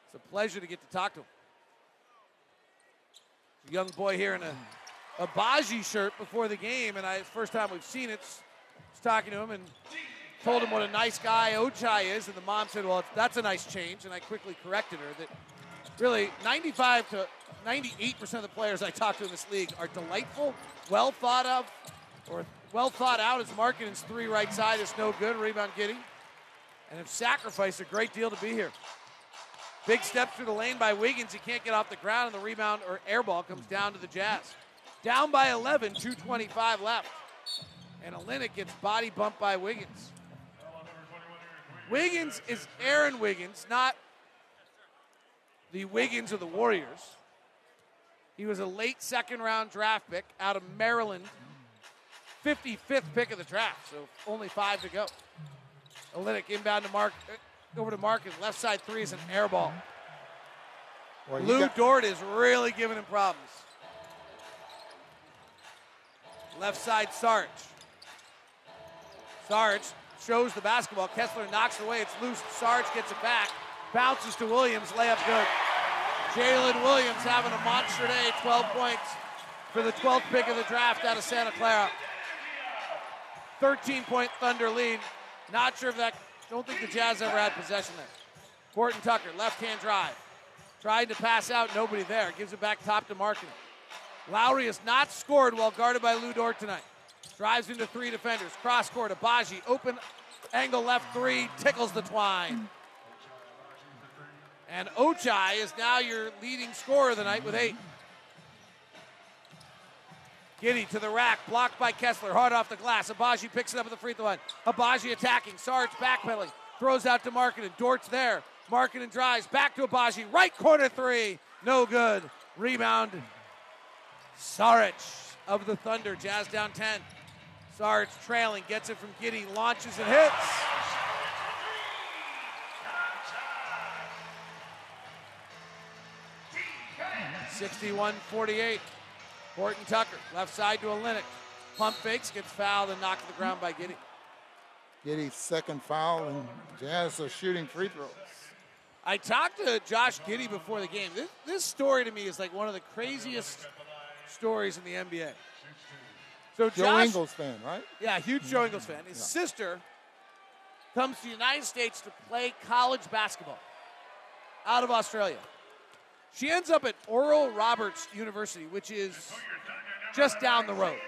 S1: it's a pleasure to get to talk to him. A young boy here in a, a Baji shirt before the game, and I first time we've seen it. Was talking to him and told him what a nice guy Ochai is, and the mom said, "Well, that's a nice change." And I quickly corrected her that really 95 to 98 percent of the players I talk to in this league are delightful, well thought of, or well thought out. As Markkanen's three right side is no good. Rebound Giddey, and have sacrificed a great deal to be here. Big step through the lane by Wiggins. He can't get off the ground, and the rebound or air ball comes down to the Jazz. Down by 11, 225 left. And Olynyk gets body bumped by Wiggins. Wiggins is Aaron Wiggins, not the Wiggins of the Warriors. He was a late second round draft pick out of Maryland, 55th pick of the draft, so only five to go. Olynyk inbound to Mark, uh, over to Marcus. Left side three is an air ball.
S4: Well,
S1: Lu
S4: got-
S1: Dort is really giving him problems. Left side Sarge. Sarge shows the basketball. Kessler knocks it away. It's loose. Sarge gets it back. Bounces to Williams. Layup good. Jalen Williams having a monster day. 12 points for the 12th pick of the draft out of Santa Clara. 13 point Thunder lead. Not sure if that. Don't think the Jazz ever had possession there. Horton Tucker, left hand drive. Trying to pass out, nobody there. Gives it back top to Markkanen. Lauri has not scored while guarded by Lu Dort tonight. Drives into three defenders. Cross court, Agbaji. Open angle left three. Tickles the twine. And Ochai is now your leading scorer of the night with eight. Giddey to the rack, blocked by Kessler, hard off the glass. Agbaji picks it up at the free throw line. Agbaji attacking, Sarge backpedaling, throws out to Markkanen. Dort's there. Markkanen drives back to Agbaji, right corner three, no good. Rebound, Saric of the Thunder, Jazz down 10. Saric trailing, gets it from Giddey, launches and hits. Sixty-one forty-eight. Horton Tucker, left side to Olynyk. Pump fakes, gets fouled and knocked to the ground by Giddey.
S4: Giddey's second foul, and Jazz are shooting free throws.
S1: I talked to Josh Giddey before the game. This, this story to me is like one of the craziest stories in the NBA. So
S4: Joe
S1: Josh,
S4: Ingles fan, right?
S1: yeah, huge Joe Ingles fan. His sister comes to the United States to play college basketball out of Australia. She ends up at Oral Roberts University, which is just down the road.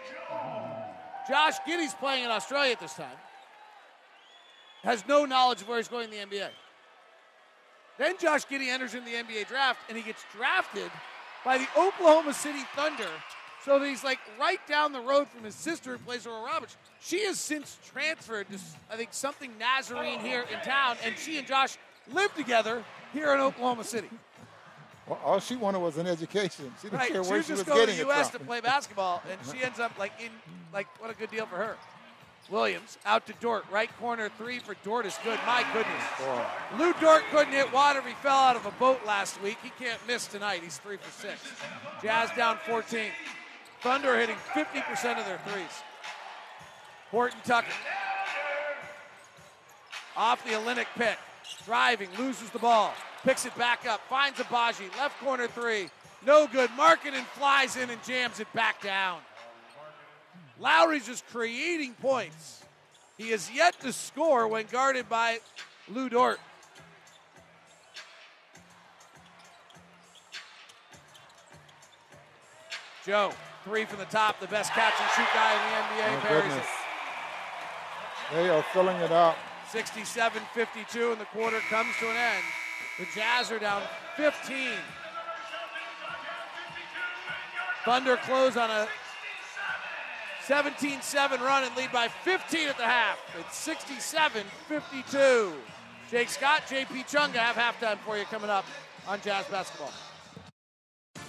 S1: Josh Giddey's playing in Australia at this time. Has no knowledge of where he's going in the NBA. Then Josh Giddey enters in the NBA draft and he gets drafted by the Oklahoma City Thunder. So that he's like right down the road from his sister who plays Oral Roberts. She has since transferred to, I think, something Nazarene here in town, and she and Josh live together here in Oklahoma City.
S4: Well, all she wanted was an education. She didn't
S1: Right,
S4: care
S1: she
S4: where
S1: was
S4: she was
S1: just going to
S4: getting
S1: the U.S. to play basketball, and she ends up like in like what a good deal for her. Williams out to Dort, right corner three for Dort is good. My goodness, Lu Dort couldn't hit water. He fell out of a boat last week. He can't miss tonight. He's three for six. Jazz down 14. Thunder hitting 50% of their threes. Horton Tucker off the Olynyk pick, driving, loses the ball, picks it back up, finds Agbaji, left corner three, no good. Markkanen flies in and jams it back down. Lauri's just creating points. He is yet to score when guarded by Lu Dort. Joe, three from the top, the best catch and shoot guy in the NBA. Buries
S4: goodness.
S1: it.
S4: They are filling it up.
S1: 67 52, and the quarter comes to an end. The Jazz are down 15. Thunder close on a 17 7 run and lead by 15 at the half. It's 67 52. Jake Scott, JP Chunga have halftime for you coming up on Jazz Basketball.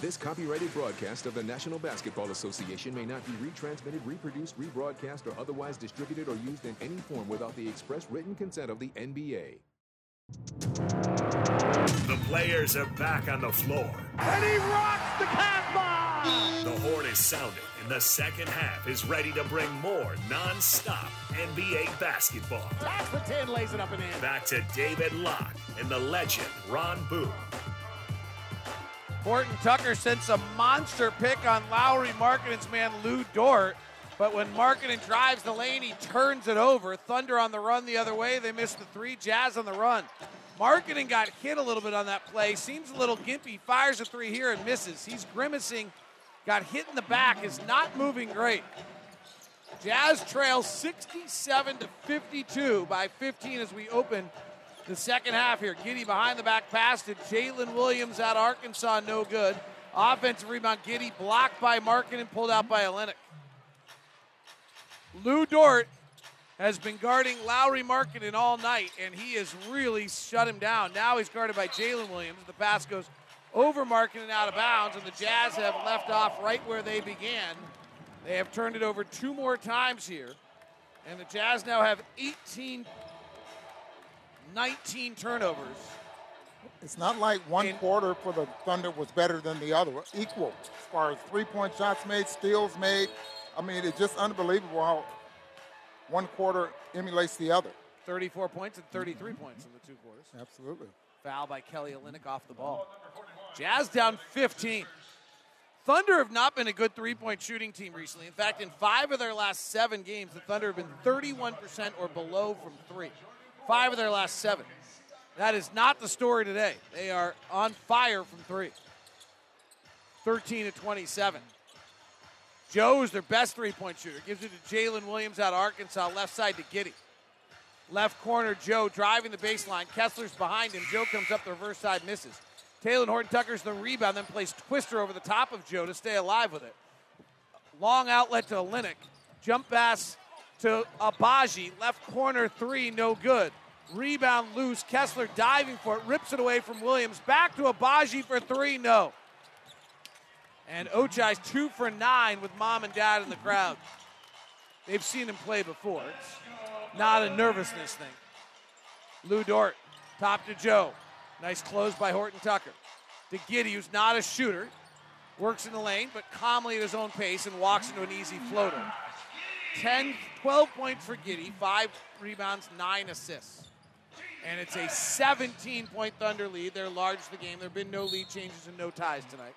S13: This copyrighted broadcast of the National Basketball Association may not be retransmitted, reproduced, rebroadcast, or otherwise distributed or used in any form without the express written consent of the NBA.
S3: The players are back on the floor.
S2: And he rocks the Casbah!
S3: The horn is sounded, and the second half is ready to bring more non-stop NBA basketball.
S2: That's the 10 lays it up and in.
S3: Back to David Locke and the legend Ron Boone.
S1: Horton Tucker sends a monster pick on Lauri Markkanen's man Lu Dort. But when Markkanen drives the lane, he turns it over. Thunder on the run the other way. They missed the three. Jazz on the run. Markkanen got hit a little bit on that play. Seems a little gimpy. Fires a three here and misses. He's grimacing. Got hit in the back. Is not moving great. Jazz trail 67 to 52 by 15 as we open the second half here. Giddey behind the back pass to Jaylin Williams out of Arkansas, no good. Offensive rebound, Giddey blocked by Markkanen and pulled out by Olynyk. Lu Dort has been guarding Lauri Markkanen all night, and he has really shut him down. Now he's guarded by Jalen Williams. The pass goes over Markkanen out of bounds, and the Jazz have left off right where they began. They have turned it over two more times here, and the Jazz now have 18, 19 turnovers.
S4: It's not like one quarter for the Thunder was better than the other. Equal as far as three-point shots made, steals made. I mean, it's just unbelievable how one quarter emulates the other.
S1: 34 points and 33 points in the two quarters.
S4: Absolutely.
S1: Foul by Kelly Olynyk off the ball. Jazz down 15. Thunder have not been a good three point shooting team recently. In fact, in five of their last seven games, the Thunder have been 31% or below from three. Five of their last seven. That is not the story today. They are on fire from three. 13 to 27. Joe is their best three point shooter. Gives it to Jaylin Williams out of Arkansas, left side to Giddey. Left corner, Joe driving the baseline. Kessler's behind him. Joe comes up the reverse side, misses. Taylor Horton Tucker's the rebound, then plays Twister over the top of Joe to stay alive with it. Long outlet to Olynyk. Jump pass to Agbaji. Left corner three, no good. Rebound loose. Kessler diving for it, rips it away from Williams. Back to Agbaji for three, no. And Ochai's two for nine with mom and dad in the crowd. They've seen him play before. It's not a nervousness thing. Lu Dort, top to Joe. Nice close by Horton Tucker. To Giddey, who's not a shooter, works in the lane, but calmly at his own pace and walks into an easy floater. 10, 12 points for Giddey, five rebounds, nine assists. And it's a 17 point Thunder lead. They're large the game. There have been no lead changes and no ties tonight.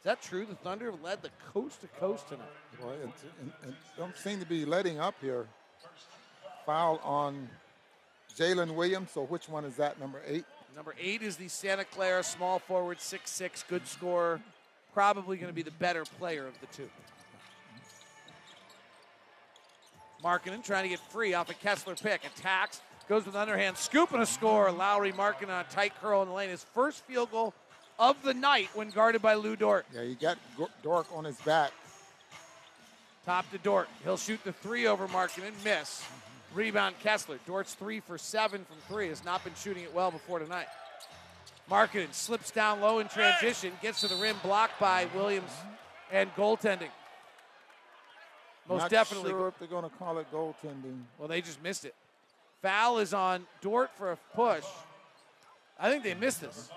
S1: Is that true? The Thunder have led the coast to coast tonight.
S4: Well, it, it, it don't seem to be letting up here. Foul on Jalen Williams. So which one is that? Number eight.
S1: Number eight is the Santa Clara small forward, six six, good scorer. Probably going to be the better player of the two. Markkanen trying to get free off a Kessler pick. Attacks, goes with underhand scoop and a score. Lauri Markkanen on a tight curl in the lane. His first field goal of the night when guarded by Lu Dort.
S4: Yeah, you got Dort on his back.
S1: Top to Dort. He'll shoot the three over Markkanen, miss. Rebound Kessler. Dort's three for seven from three. Has not been shooting it well before tonight. Markkanen slips down low in transition, gets to the rim, blocked by Williams, and goaltending. Most
S4: Not
S1: definitely.
S4: sure if they're going to call it goaltending.
S1: Well, they just missed it. Foul is on Dort for a push. I think they missed this.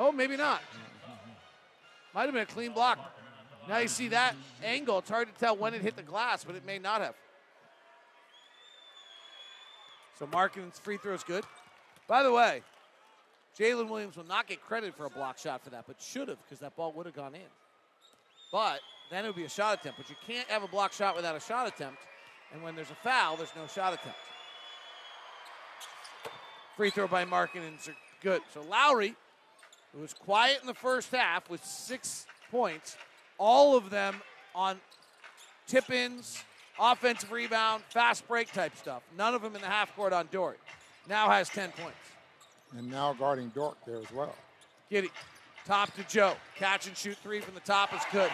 S1: Oh, maybe not. Might have been a clean block. Now you see that angle. It's hard to tell when it hit the glass, but it may not have. So Markkanen's free throw is good. By the way, Jalen Williams will not get credit for a block shot for that, but should have because that ball would have gone in. But then it would be a shot attempt. But you can't have a block shot without a shot attempt. And when there's a foul, there's no shot attempt. Free throw by Markkanen's are good. So Lauri who was quiet in the first half with six points, all of them on tip ins, offensive rebound, fast break type stuff. None of them in the half court on Dort. Now has 10 points.
S4: And now guarding Dort there as well.
S1: Giddey, top to Joe. Catch and shoot three from the top is good.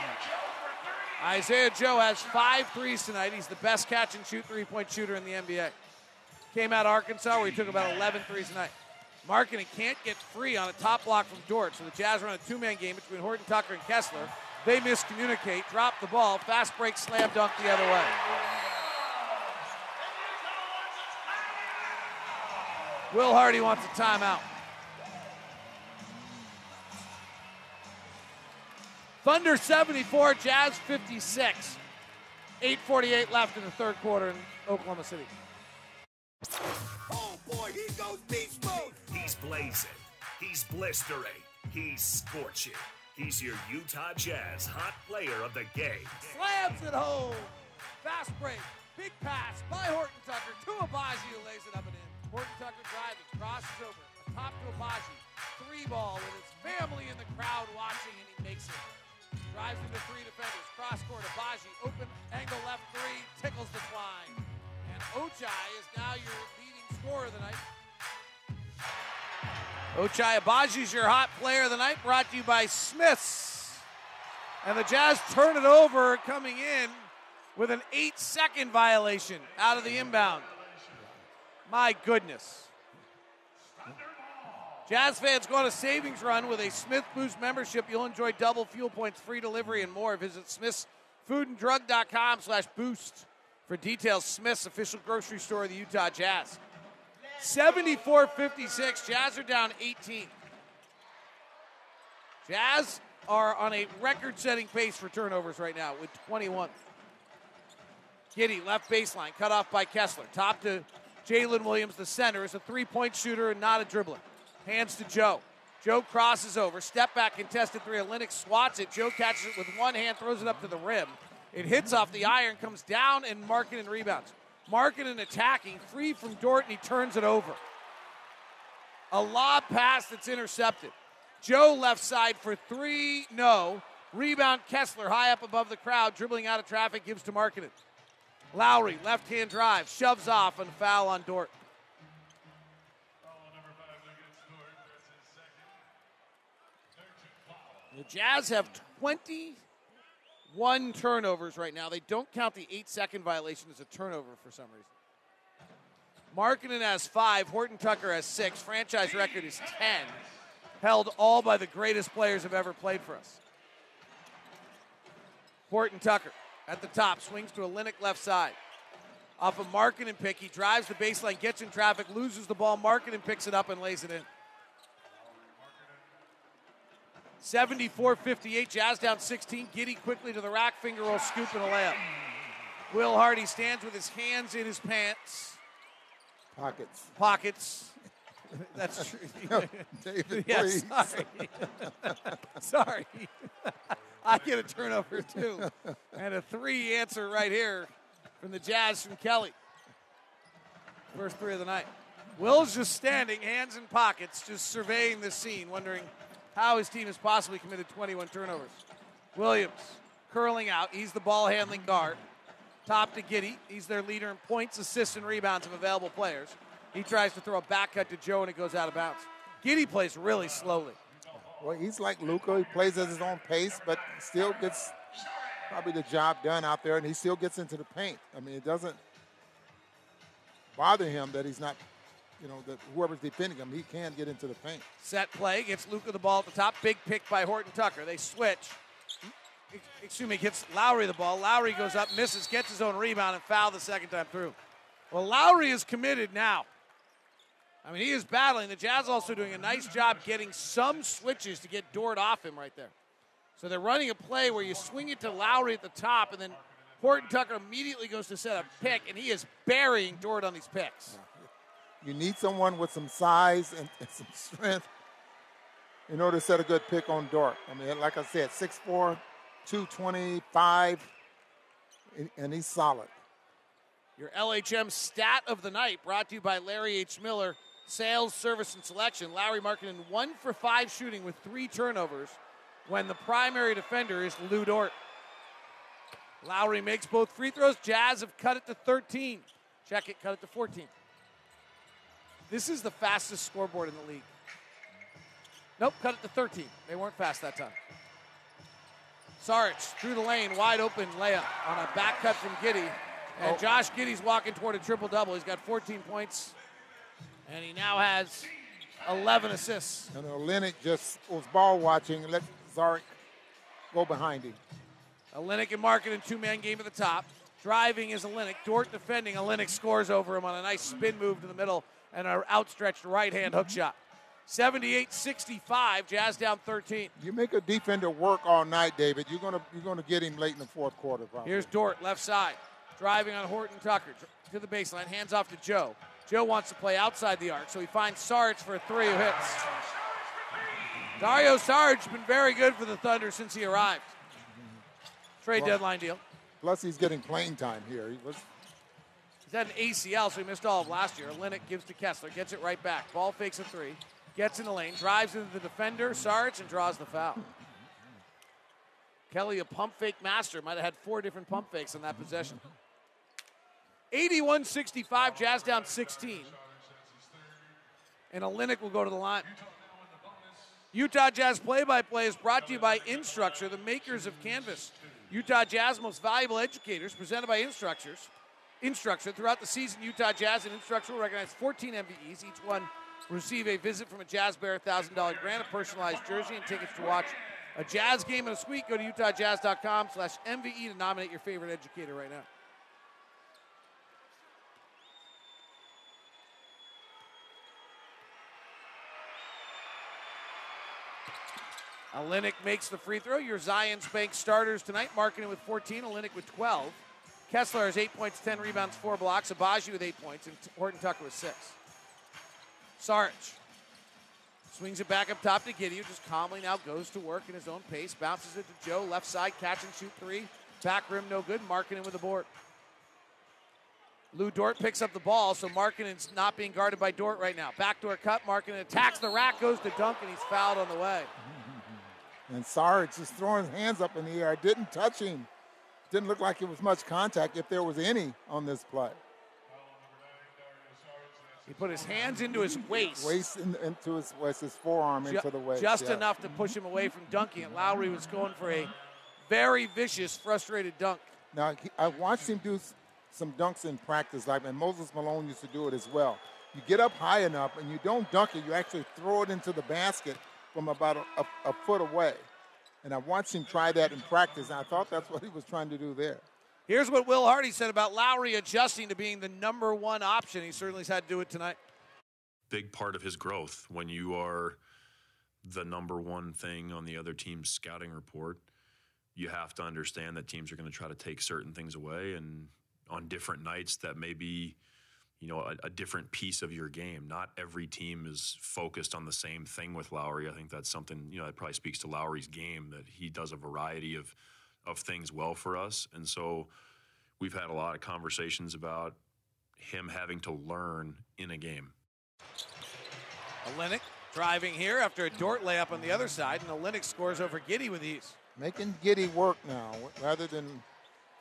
S1: Isaiah Joe has five threes tonight. He's the best catch and shoot three point shooter in the NBA. Came out of Arkansas where he took about 11 threes tonight. Markkanen can't get free on a top block from Dort, so the Jazz run a two man game between Horton Tucker and Kessler. They miscommunicate, drop the ball, fast break, slam dunk the other way. Will Hardy wants a timeout. Thunder 74, Jazz 56. 8.48 left in the third quarter in Oklahoma City.
S3: Blazing. He's blistering. He's scorching. He's your Utah Jazz hot player of the game.
S1: Slams it home. Fast break. Big pass by Horton Tucker to Agbaji who lays it up and in. Horton Tucker driving, crosses over, top to Agbaji. Three ball with his family in the crowd watching, and he makes it. Drives into three defenders. Cross court, Agbaji. Open angle left three. Tickles the twine. And Ochai is now your leading scorer of the night. Ochai Agbaji's your hot player of the night, brought to you by Smiths. And the Jazz turn it over coming in with an eight second violation out of the inbound. My goodness. Jazz fans go on a savings run with a Smith Boost membership. You'll enjoy double fuel points, free delivery, and more. Visit smithsfoodanddrug.com slash boost for details. Smith's official grocery store of the Utah Jazz. 74-56. Jazz are down 18. Jazz are on a record-setting pace for turnovers right now with 21. Giddey, left baseline, cut off by Kessler. Top to Jaylin Williams, the center, is a three-point shooter and not a dribbler. Hands to Joe. Joe crosses over. Step back contested three. Olynyk swats it. Joe catches it with one hand, throws it up to the rim. It hits off the iron, comes down, and Markkanen rebounds. Markkanen attacking, free from Dort, and he turns it over. A lob pass that's intercepted. Joe left side for three, no. Rebound Kessler high up above the crowd, dribbling out of traffic, gives to Markkanen. Lauri, left hand drive, shoves off and foul on Dort. The Jazz have 21 turnovers right now. They don't count the eight second violation as a turnover for some reason. Markkanen has five. Horton Tucker has six. Franchise record is 10. Held all by the greatest players have ever played for us. Horton Tucker at the top swings to Olynyk left side. Off a Markkanen pick, he drives the baseline, gets in traffic, loses the ball. Markkanen picks it up and lays it in. 74 58, Jazz down 16. Giddey quickly to the rack, finger roll, scoop, and a layup. Will Hardy stands with his hands in his pants.
S4: Pockets.
S1: Pockets. That's true.
S4: No, David,
S1: yes,
S4: please.
S1: sorry. sorry. I get a turnover too. And a three answer right here from the Jazz from Kelly. First three of the night. Will's just standing, hands in pockets, just surveying the scene, wondering how his team has possibly committed 21 turnovers. Williams curling out. He's the ball handling guard. Top to Giddey. He's their leader in points, assists, and rebounds of available players. He tries to throw a back cut to Joe, and it goes out of bounds. Giddey plays really slowly.
S4: Well, he's like Luka. He plays at his own pace, but still gets probably the job done out there, and he still gets into the paint. I mean, it doesn't bother him that he's not, you know, that whoever's defending him, he can get into the paint.
S1: Set play gets Luka the ball at the top. Big pick by Horton Tucker. They switch. Excuse me, gets Lauri the ball. Lauri goes up, misses, gets his own rebound, and foul the second time through. Well, Lauri is committed now. I mean, he is battling. The Jazz also doing a nice job getting some switches to get Dort off him right there. So they're running a play where you swing it to Lauri at the top, and then Horton Tucker immediately goes to set a pick, and he is burying Dort on these picks.
S4: You need someone with some size and, and some strength in order to set a good pick on Dort. I mean, like I said, 6'4, 225, and- he's solid.
S1: Your LHM stat of the night brought to you by Larry H. Miller. sales, service, and selection. Lauri Markkanen one for five shooting with three turnovers when the primary defender is Lu Dort. Lauri makes both free throws. Jazz have cut it to 13. Check it, cut it to 14. This is the fastest scoreboard in the league. Nope, cut it to 13. They weren't fast that time. Saric through the lane, wide open layup on a back cut from Giddey. And
S4: Oh.
S1: Josh Giddey's walking toward a triple double. He's got 14 points, and he now has 11 assists.
S4: And Olynyk just was ball watching and let Saric go behind him.
S1: Olynyk and Markkanen two man game at the top. Driving is Olynyk. Dort defending. Olynyk scores over him on a nice spin move to the middle and an outstretched right hand hook mm-hmm. shot. 78 65, Jazz down 13.
S4: You make a defender work all night, David. You're gonna you're gonna get him late in the fourth quarter. Probably.
S1: Here's Dort, left side. Driving on Horton Tucker to the baseline. Hands off to Joe. Joe wants to play outside the arc, so he finds Sarge for a three who hits. Dario Sarge has been very good for the Thunder since he arrived. Trade
S4: Well-
S1: deadline deal.
S4: Plus, he's getting playing time here. He was
S1: He's had an ACL, so he missed all of last year. Linnick gives to Kessler, gets it right back. Ball fakes a three, gets in the lane, drives into the defender, Sarge, and draws the foul. Kelly, a pump fake master, might have had four different pump fakes on that possession. 81 65, Jazz down 16. And Olynyk will go to the line. Utah Jazz play by play is brought to you by Instructure, the makers of Canvas. Utah Jazz most valuable educators, presented by Instructures. Instructure. Throughout the season, Utah Jazz and Instructure will recognize 14 MVEs. Each one receive a visit from a Jazz Bear $1,000 grant, a personalized jersey, and tickets to watch a Jazz game in a suite. Go to utahjazz.com slash MVE to nominate your favorite educator right now. Olynyk makes the free throw. Your Zions Bank starters tonight, Markkanen with 14, Olynyk with 12. Kessler has 8 points, 10 rebounds, 4 blocks. Agbaji with 8 points, and Horton Tucker with 6. Sarge swings it back up top to Giddey, who just calmly now goes to work in his own pace. Bounces it to Joe, left side, catch and shoot three. Back rim, no good. Markkanen with the board. Lu Dort picks up the ball, so Markkanen's not being guarded by Dort right now. Backdoor cut, Markkanen attacks the rack, goes to dunk, and he's fouled on the way.
S4: and Sarge just throwing his hands up in the air. I Didn't touch him. Didn't look like it was much contact, if there was any, on this play.
S1: He put his hands into his waist.
S4: Waist in, into his waist, his forearm
S1: Ju-
S4: into the waist.
S1: Just
S4: yeah.
S1: enough to push him away from dunking it. Lauri was going for a very vicious, frustrated dunk.
S4: Now he, I watched him do some dunks in practice, like and Moses Malone used to do it as well. You get up high enough and you don't dunk it; you actually throw it into the basket from about a, a, a foot away. And I watched him try that in practice, and I thought that's what he was trying to do there.
S1: Here's what Will Hardy said about Lauri adjusting to being the number one option. He certainly has had to do it tonight.
S6: big part of his growth when you are the number one thing on the other team's scouting report. You have to understand that teams are going to try to take certain things away, and on different nights, that may be, you know, a, a different piece of your game. Not every team is focused on the same thing with Lauri. I think that's something you know that probably speaks to Lauri's game that he does a variety of of things well for us, and so we've had a lot of conversations about him having to learn in a game.
S1: Olynyk driving here after a Dort layup on the other side, and Olynyk scores over Giddey with ease.
S4: Making Giddey work now, rather than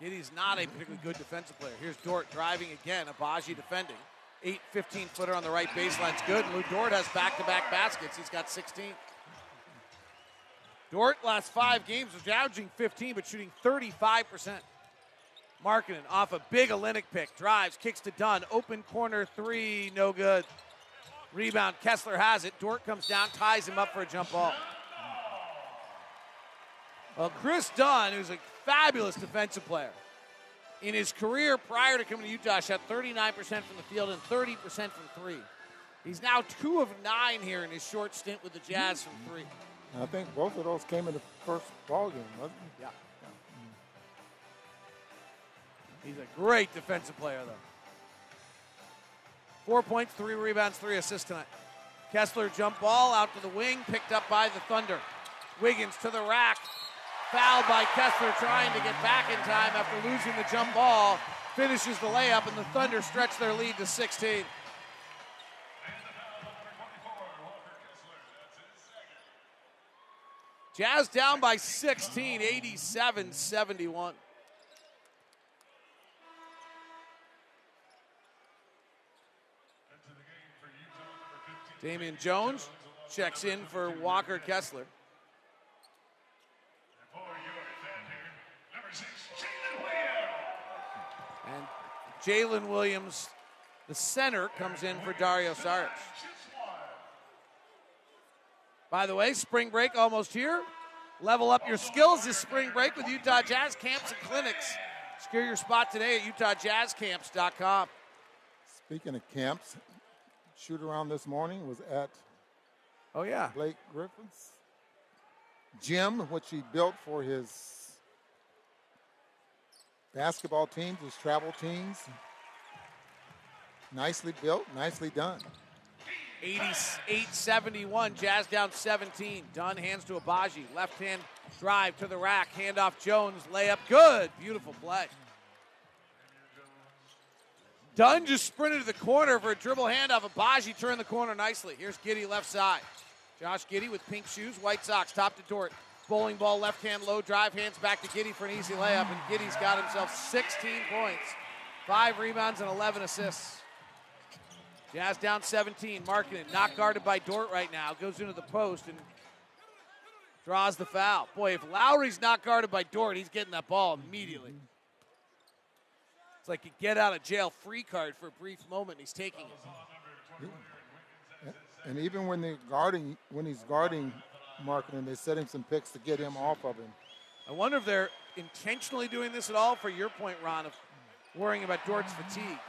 S1: Giddey's not a particularly good defensive player. Here's Dort driving again. Agbaji defending. 8 15 footer on the right baseline's good. Lu Dort has back to back baskets. He's got 16. Dort last five games was averaging 15 but shooting 35%. Markkanen off a big Olynyk pick. Drives, kicks to Dunn. Open corner three, no good. Rebound, Kessler has it. Dort comes down, ties him up for a jump ball. Well, Kris Dunn, who's a fabulous defensive player, in his career prior to coming to Utah, shot 39% from the field and 30% from three. He's now two of nine here in his short stint with the Jazz from three.
S4: I think both of those came in the first ball game, wasn't it?
S1: Yeah. He's a great defensive player, though. Four points, three rebounds, three assists tonight. Kessler jump ball out to the wing, picked up by the Thunder. Wiggins to the rack. Fouled by Kessler trying to get back in time after losing the jump ball. Finishes the layup, and the Thunder stretch their lead to 16. Jazz down by 16, 87 71. Damian Jones checks in for Walker Kessler. And Jaylin Williams, the center, comes in for Dario Saric. By the way, spring break almost here. Level up your skills this spring break with Utah Jazz camps and clinics. Secure your spot today at utahjazzcamps.com.
S4: Speaking of camps, shoot around this morning was at
S1: Oh yeah.
S4: Blake Griffin's gym, which he built for his basketball teams, his travel teams. Nicely built, nicely done.
S1: 88-71, Jazz down 17. Dunn hands to Agbaji. Left hand drive to the rack. Handoff Jones. Layup good. Beautiful play. Dunn just sprinted to the corner for a dribble handoff. Agbaji turned the corner nicely. Here's Giddey left side. Josh Giddey with pink shoes, white socks, top to Dort. Bowling ball, left hand low drive, hands back to Giddey for an easy layup, and Giddey's got himself 16 points, five rebounds, and 11 assists. Jazz down 17. Markkanen, not guarded by Dort right now. Goes into the post and draws the foul. Boy, if Lauri's not guarded by Dort, he's getting that ball immediately. It's like a get out of jail free card for a brief moment. He's taking it.
S4: And even when they're guarding, when he's guarding Markkanen, they set him some picks to get him off of him.
S1: I wonder if they're intentionally doing this at all for your point, Ron, of worrying about Dort's fatigue.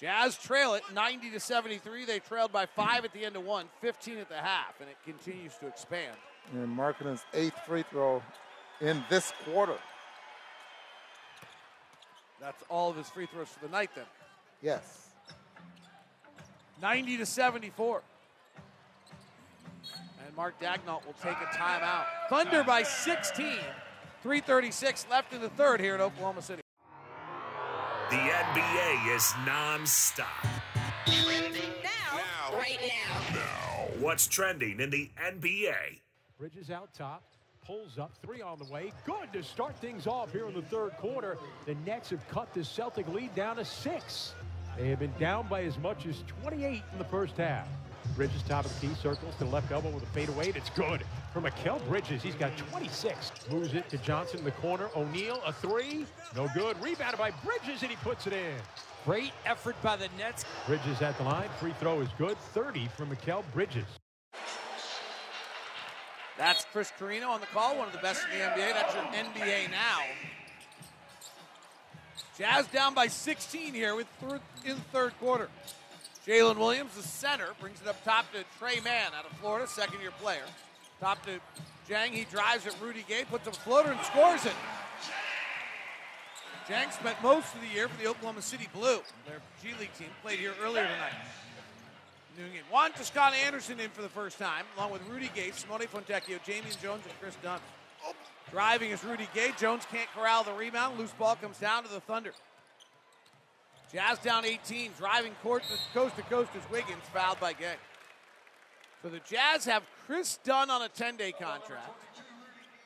S1: Jazz trail it 90 to 73. They trailed by five at the end of one, 15 at the half, and it continues to expand.
S4: And Markkanen's eighth free throw in this quarter.
S1: That's all of his free throws for the night, then.
S4: Yes.
S1: 90 to 74. And Mark Daigneault will take a timeout. Thunder by 16. 336 left in the third here at Oklahoma City.
S3: The NBA is non-stop.
S14: Now, right now.
S3: What's trending in the NBA?
S15: Bridges out top, pulls up, three on the way. Good to start things off here in the third quarter. The Nets have cut the Celtic lead down to six. They have been down by as much as 28 in the first half. Bridges top of the key, circles to the left elbow with a fadeaway. and It's good for Mikal Bridges. He's got 26. Moves it to Johnson in the corner. O'Neale, a three. No good. Rebounded by Bridges, and he puts it in.
S16: Great effort by the Nets.
S15: Bridges at the line. Free throw is good. 30 for Mikal Bridges.
S1: That's Chris Carrino on the call, one of the best in the NBA. That's your NBA now. Jazz down by 16 here with th- in third quarter. Jaylin Williams, the center, brings it up top to Tre Mann out of Florida, second year player. Top to Dieng, he drives at Rudy Gay, puts up a floater and scores it. Dieng spent most of the year for the Oklahoma City Blue. Their G League team played here earlier tonight. New game. Juan Toscano Anderson in for the first time, along with Rudy Gay, Simone Fontecchio, Jamie Jones, and Kris Dunn. Driving is Rudy Gay. Jones can't corral the rebound. Loose ball comes down to the Thunder. Jazz down 18. Driving court coast to coast is Wiggins, fouled by Gay. So the Jazz have Kris Dunn on a 10 day contract,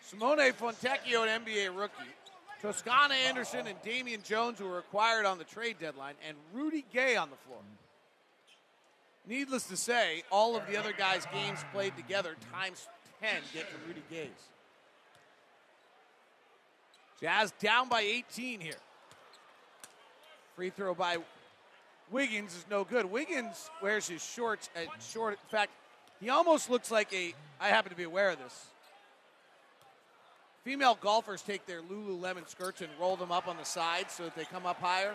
S1: Simone Fontecchio, an NBA rookie, Toscano Anderson and Damian Jones, who were acquired on the trade deadline, and Rudy Gay on the floor. Needless to say, all of the other guys' games played together times 10 get to Rudy Gay's. Jazz down by 18 here. Free throw by Wiggins is no good. Wiggins wears his shorts at short. In fact, he almost looks like a. I happen to be aware of this. Female golfers take their Lululemon skirts and roll them up on the sides so that they come up higher,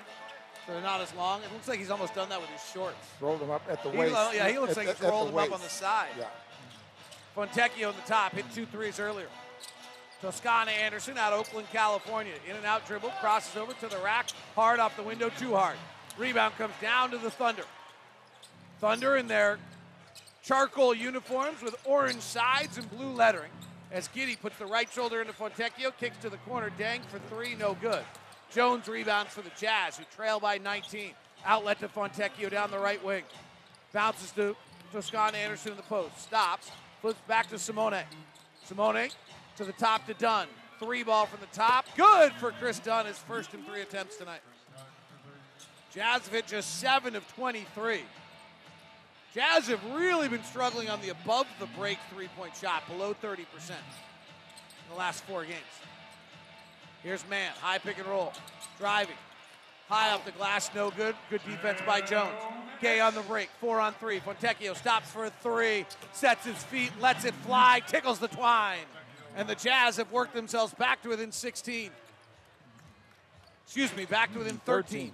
S1: so they're not as long. It looks like he's almost done that with his shorts.
S4: Roll them up at the waist.
S1: lo- yeah, he looks
S4: At-
S1: like he's
S4: at
S1: rolled
S4: the
S1: them up on the side.
S4: Yeah.
S1: Fontecchio on the top, hit two threes earlier. Toscano Anderson out of Oakland, California. In and out dribble, crosses over to the rack. Hard off the window, too hard. Rebound comes down to the Thunder. Thunder in their charcoal uniforms with orange sides and blue lettering. As Giddey puts the right shoulder into Fontecchio, kicks to the corner, Dieng for three, no good. Jones rebounds for the Jazz, who trail by 19. Outlet to Fontecchio down the right wing. Bounces to Toscano Anderson in the post. Stops. Flips back to Simone. Simone to the top to Dunn. Three ball from the top. Good for Kris Dunn, his first in three attempts tonight. Jazz just 7 of 23. Jazz have really been struggling on the above the break three point shot, below 30% in the last four games. Here's Mann, high pick and roll, driving. High off the glass, no good. Good defense by Jones. Gay on the break, four on three. Fontecchio stops for a three, sets his feet, lets it fly, tickles the twine. And the Jazz have worked themselves back to within 16. Excuse me, back to within 13.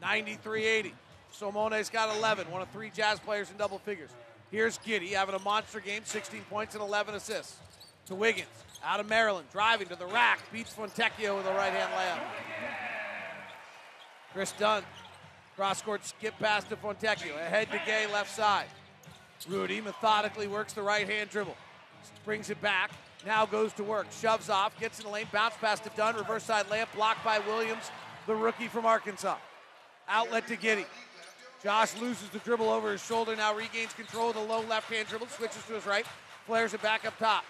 S1: 93 80. Simone's got 11, one of three Jazz players in double figures. Here's Giddey having a monster game, 16 points and 11 assists. To Wiggins, out of Maryland, driving to the rack, beats Fontecchio with a right hand layup. Kris Dunn, cross court skip pass to Fontecchio, ahead to Gay, left side. Rudy methodically works the right hand dribble, brings it back, now goes to work, shoves off, gets in the lane, bounce pass to Dunn, reverse side layup, blocked by Williams, the rookie from Arkansas. Outlet to Giddey. Josh loses the dribble over his shoulder, now regains control of the low left hand dribble, switches to his right, flares it back up top.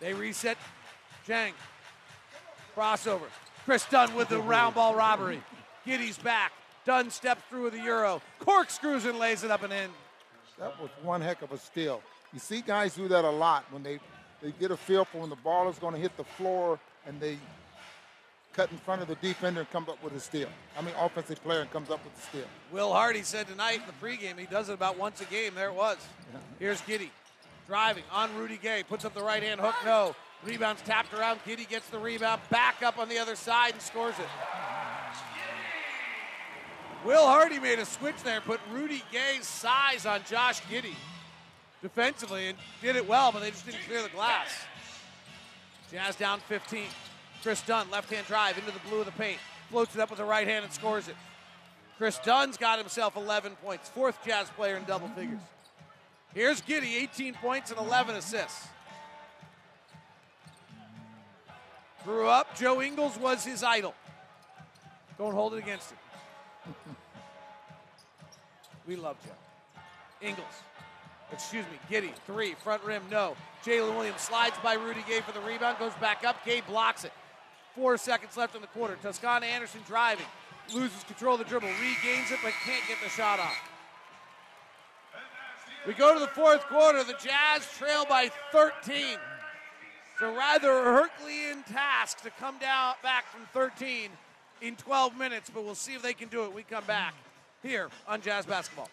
S1: They reset. Dieng. Crossover. Kris Dunn with the round ball robbery. Giddey's back. Dunn steps through with the Euro. Corkscrews and lays it up and in.
S4: That was one heck of a steal. You see guys do that a lot when they, they get a feel for when the ball is going to hit the floor and they cut in front of the defender and come up with a steal. I mean, offensive player and comes up with a steal.
S1: Will Hardy said tonight in the pregame he does it about once a game. There it was. Here's Giddey driving on Rudy Gay, puts up the right hand hook, no. Rebounds tapped around. Giddey gets the rebound, back up on the other side and scores it. Will Hardy made a switch there, put Rudy Gay's size on Josh Giddey defensively and did it well, but they just didn't clear the glass. Jazz down 15. Kris Dunn, left hand drive into the blue of the paint. Floats it up with the right hand and scores it. Kris Dunn's got himself 11 points, fourth Jazz player in double figures. Here's Giddey, 18 points and 11 assists. Grew up, Joe Ingles was his idol. Don't hold it against him. we love Joe. Ingles, excuse me, Giddey, three, front rim, no. Jalen Williams slides by Rudy Gay for the rebound, goes back up, Gay blocks it. Four seconds left in the quarter. Toscano Anderson driving, loses control of the dribble, regains it, but can't get the shot off. We go to the fourth quarter. The Jazz trail by 13. It's a rather Herculean task to come down back from 13 in 12 minutes, but we'll see if they can do it. We come back here on Jazz Basketball.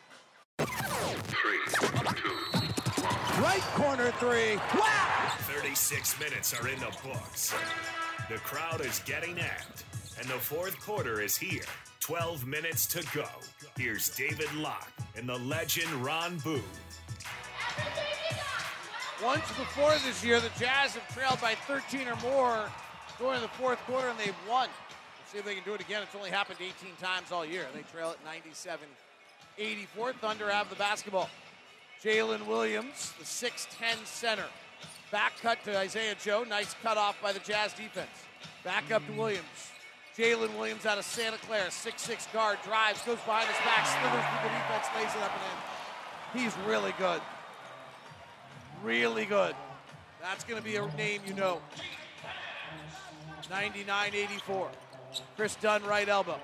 S2: Right corner three. Wow!
S3: 36 minutes are in the books. The crowd is getting amped, and the fourth quarter is here. 12 minutes to go. Here's David Locke and the legend Ron Boone.
S1: Once before this year, the Jazz have trailed by 13 or more during the fourth quarter, and they've won. Let's see if they can do it again. It's only happened 18 times all year. They trail at 97 84. Thunder have the basketball. Jaylin Williams, the 6'10 center. Back cut to Isaiah Joe. Nice cut off by the Jazz defense. Back up to Williams. Jalen Williams out of Santa Clara, 6'6 guard, drives, goes behind his back, slithers through the defense, lays it up and in. He's really good. Really good. That's going to be a name you know. 99 84. Kris Dunn, right elbow.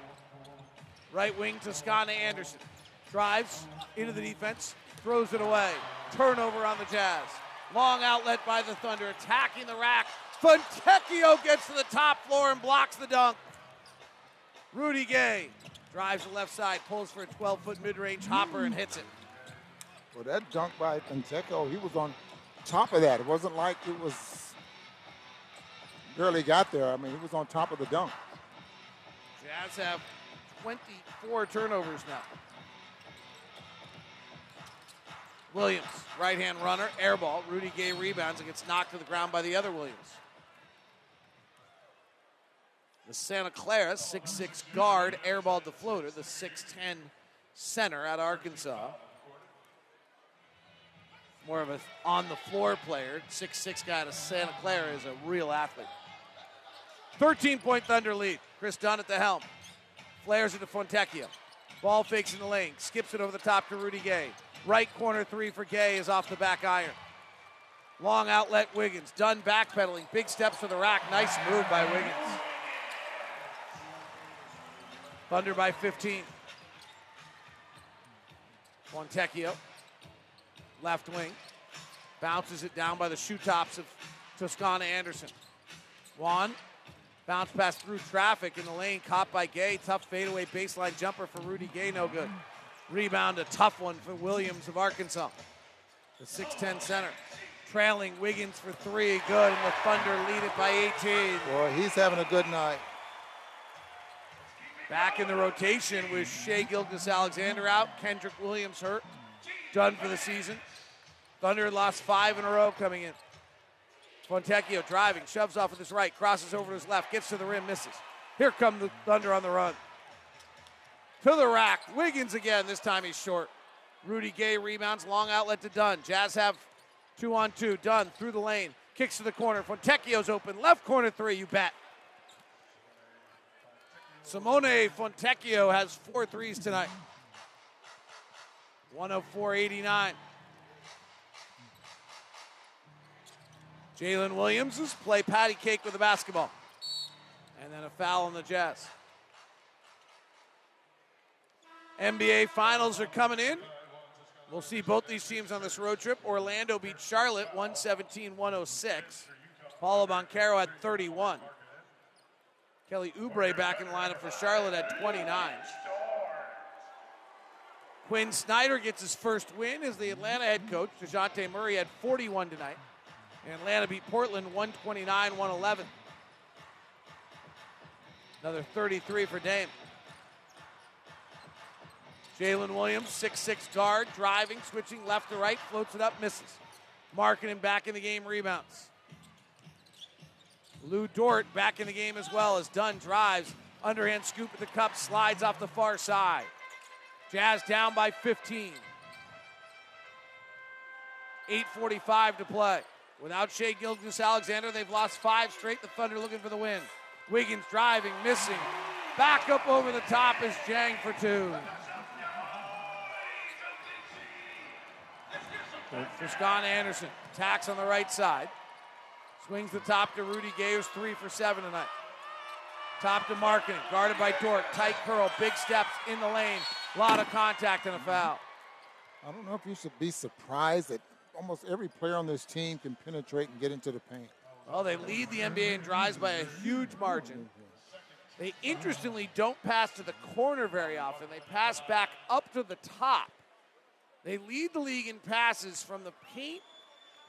S1: Right wing, Toscano Anderson. Drives into the defense, throws it away. Turnover on the Jazz. Long outlet by the Thunder, attacking the rack. Fontecchio gets to the top floor and blocks the dunk. Rudy Gay drives the left side, pulls for a 12 foot mid range hopper and hits it.
S4: Well, that dunk by Fontecchio, he was on top of that. It wasn't like it was barely got there. I mean, he was on top of the dunk.
S1: Jazz have 24 turnovers now. Williams, right hand runner, air ball. Rudy Gay rebounds and gets knocked to the ground by the other Williams. The Santa Clara 6'6 guard airballed the floater, the 6'10 center out of Arkansas. More of a on the floor player. 6'6 guy of Santa Clara is a real athlete. 13 point Thunder lead. Kris Dunn at the helm. Flares it to Fontecchio. Ball fakes in the lane. Skips it over the top to Rudy Gay. Right corner three for Gay is off the back iron. Long outlet Wiggins. Dunn backpedaling. Big steps to the rack. Nice move by Wiggins. Thunder by 15. Fontecchio. Left wing. Bounces it down by the shoe tops of Toscano Anderson. Juan. Bounce pass through traffic in the lane. Caught by Gay. Tough fadeaway baseline jumper for Rudy Gay. No good. Rebound, a tough one for Williams of Arkansas. The 6'10 center. Trailing Wiggins for three. Good. And the Thunder lead it by 18.
S4: Boy, he's having a good night.
S1: Back in the rotation with Shai Gilgeous Alexander out. Kenrich Williams hurt. Done for the season. Thunder lost five in a row coming in. Fontecchio driving, shoves off with his right, crosses over to his left, gets to the rim, misses. Here come the Thunder on the run. To the rack. Wiggins again. This time he's short. Rudy Gay rebounds, long outlet to Dunn. Jazz have two on two. Dunn through the lane, kicks to the corner. Fontecchio's open. Left corner three, you bet. Simone Fontecchio has four threes tonight. 104.89. Jalen Williams is play patty cake with the basketball. And then a foul on the Jazz. NBA Finals are coming in. We'll see both these teams on this road trip. Orlando beat Charlotte 117 106. Paolo Banchero had 31. Kelly Oubre back in lineup for Charlotte at 29. Quin Snyder gets his first win as the Atlanta head coach. Dejounte Murray had 41 tonight. And Atlanta beat Portland 129 111. Another 33 for Dame. Jalen Williams, 6'6 guard, driving, switching left to right, floats it up, misses. Marking him back in the game, rebounds. Lu Dort back in the game as well as Dunn drives, underhand scoop at the cup, slides off the far side. Jazz down by 15. 8.45 to play. Without Shai Gilgeous Alexander, they've lost five straight. The Thunder looking for the win. Wiggins driving, missing. Back up over the top is Dieng for two. For Scott Anderson. Attacks on the right side. Swings the top to Rudy Gay, who's three for seven tonight. Top to Markkanen, guarded by Dort. Tight curl, big steps in the lane. A lot of contact and a foul.
S4: I don't know if you should be surprised that almost every player on this team can penetrate and get into the paint.
S1: Well, they lead the NBA in drives by a huge margin. They interestingly don't pass to the corner very often. They pass back up to the top. They lead the league in passes from the paint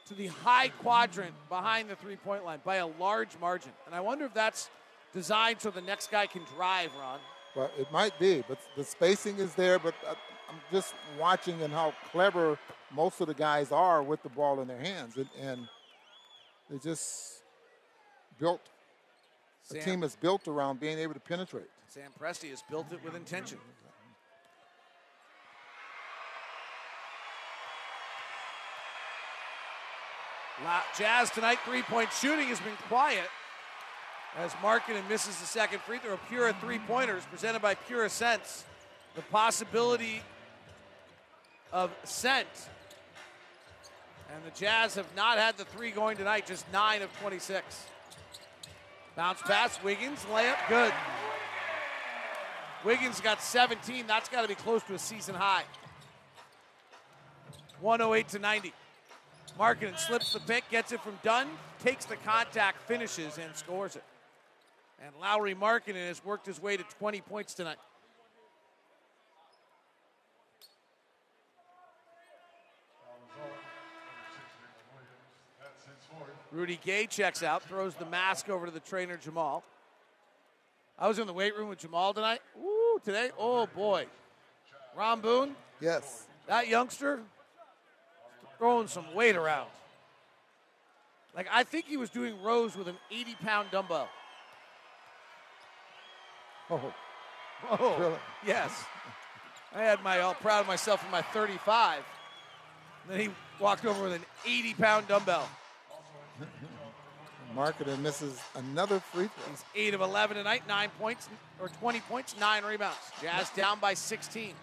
S1: to the high quadrant behind the three point line by a large margin. And I wonder if that's designed so the next guy can drive, Ron.
S4: Well, it might be, but the spacing is there. But uh, I'm just watching and how clever most of the guys are with the ball in their hands. And, and they just built, the team is built around being able to penetrate.
S1: Sam Presti has built it with intention. Jazz tonight, three point shooting has been quiet as Markkanen misses the second free throw. Pura three pointers presented by Pura Sense. The possibility of scent. And the Jazz have not had the three going tonight, just nine of 26. Bounce pass, Wiggins, layup, good. Wiggins got 17. That's got to be close to a season high. 108 to 90. Markkanen slips the pick, gets it from Dunn, takes the contact, finishes, and scores it. And Lauri Markkanen has worked his way to 20 points tonight. Rudy Gay checks out, throws the mask over to the trainer Jamal. I was in the weight room with Jamal tonight. Ooh, today, oh boy. Ron Boone,
S4: Yes.
S1: that youngster throwing some weight around. Like I think he was doing rows with an 80 pound dumbbell.
S4: Oh,
S1: Oh,
S4: Really?
S1: yes. I had my all proud of myself in my 35. Then he walked over with an 80 pound dumbbell.
S4: Markkanen misses another free throw.
S1: He's 8 of 11 tonight, 9 points, or 20 points, 9 rebounds. Jazz down by 16.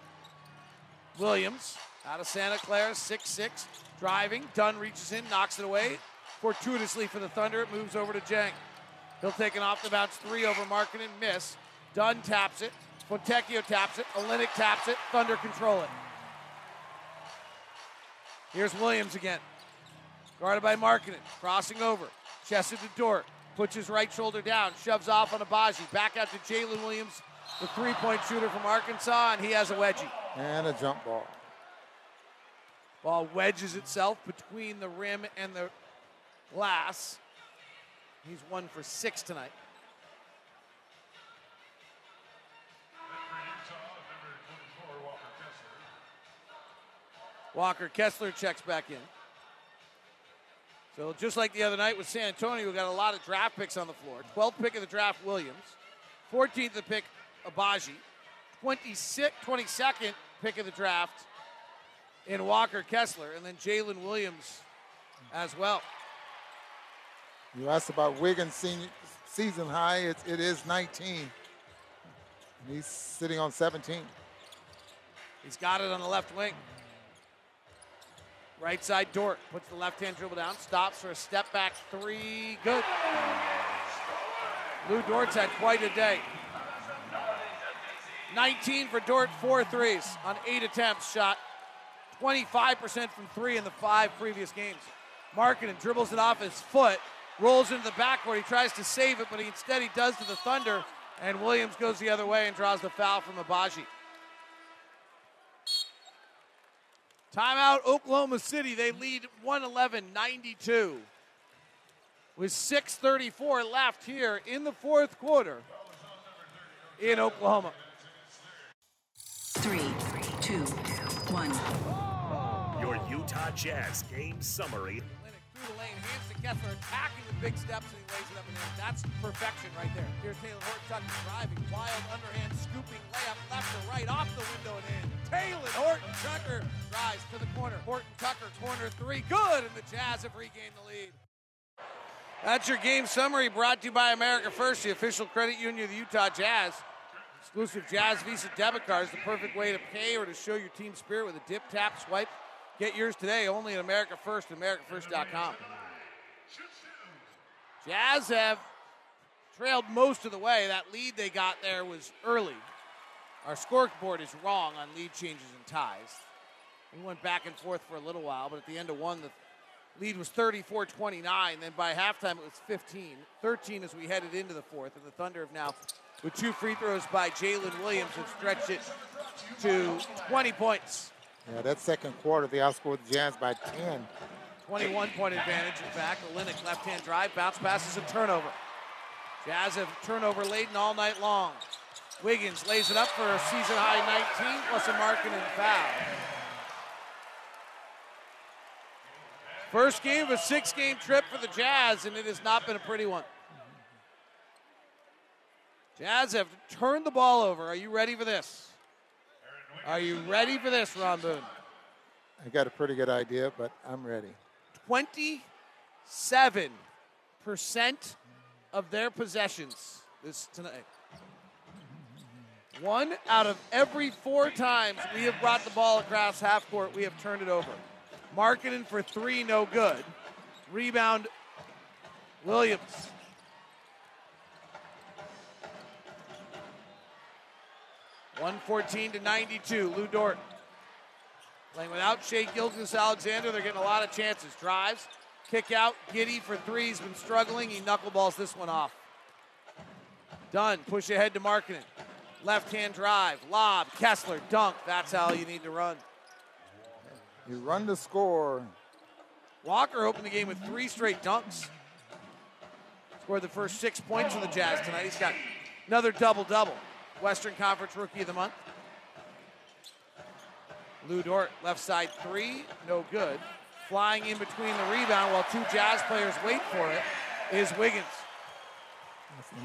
S1: Williams Out of Santa Clara, 6 6. Driving. Dunn reaches in, knocks it away. Fortuitously for the Thunder, it moves over to Dieng. He'll take an off the bounce three over Markkanen and miss. Dunn taps it. Fontecchio taps it. Olynyk taps it. Thunder control it. Here's Williams again. Guarded by Markkanen. Crossing over. Chested to Dort. Puts his right shoulder down. Shoves off on Agbaji. Back out to Jaylin Williams, the three point shooter from Arkansas, and he has a wedgie.
S4: And a jump ball.
S1: Ball wedges itself between the rim and the glass. He's one for six tonight. Walker Kessler checks back in. So just like the other night with San Antonio, we got a lot of draft picks on the floor. 12th pick of the draft, Williams. 14th the pick, Agbaji. 26, 22nd pick of the draft in Walker Kessler, and then Jalen Williams as well.
S4: You asked about Wiggins' senior, season high. It, it is 19. He's sitting on 17.
S1: He's got it on the left wing. Right side Dort puts the left hand dribble down, stops for a step back three. Good. Lu Dort's had quite a day. 19 for Dort, four threes on eight attempts, shot 25% from three in the five previous games. Markkanen dribbles it off his foot, rolls into the backcourt. He tries to save it, but he, instead he does to the Thunder, and Williams goes the other way and draws the foul from Agbaji. Timeout, Oklahoma City. They lead 111 92 with 6.34 left here in the fourth quarter in Oklahoma.
S3: Utah Jazz game summary.
S1: Through the lane, hands to Kessler, attacking the big steps, and he lays it up and in. That's perfection right there. Here's Talen Horton Tucker driving, wild underhand, scooping layup left to right, off the window and in. Talen Horton Tucker drives to the corner. Horton Tucker, corner three, good, and the Jazz have regained the lead. That's your game summary brought to you by America First, the official credit union of the Utah Jazz. Exclusive Jazz Visa debit cards, the perfect way to pay or to show your team spirit with a dip, tap, swipe. Get yours today only at America First AmericaFirst.com. Jazz have trailed most of the way. That lead they got there was early. Our scoreboard is wrong on lead changes and ties. We went back and forth for a little while, but at the end of one, the lead was 34 29. Then by halftime, it was 15. 13 as we headed into the fourth. And the Thunder have now, with two free throws by Jalen Williams, have stretched it to 20 points.
S4: Yeah, that second quarter, they outscored the Jazz by 10.
S1: 21 point advantage, in fact. Olynyk left hand drive, bounce passes a turnover. Jazz have turnover laden all night long. Wiggins lays it up for a season high 19 plus a Markkanen foul. First game of a six game trip for the Jazz, and it has not been a pretty one. Jazz have turned the ball over. Are you ready for this? Are you ready for this, Ron Boone?
S4: I got a pretty good idea, but I'm ready.
S1: 27% of their possessions this tonight. One out of every four times we have brought the ball across half court, we have turned it over. Markkanen for three, no good. Rebound, Williams. One fourteen to ninety-two. Lu Dort playing without Shai Gilgeous Alexander. They're getting a lot of chances. Drives, kick out. Giddey for three. He's been struggling. He knuckleballs this one off. Done. Push ahead to Markkanen. Left hand drive, lob, Kessler, dunk. That's how you need to run.
S4: You run to score.
S1: Walker opened the game with three straight dunks. Scored the first six points for the Jazz tonight. He's got another double double. Western Conference Rookie of the Month. Lu Dort, left side three, no good. Flying in between the rebound while two Jazz players wait for it is Wiggins.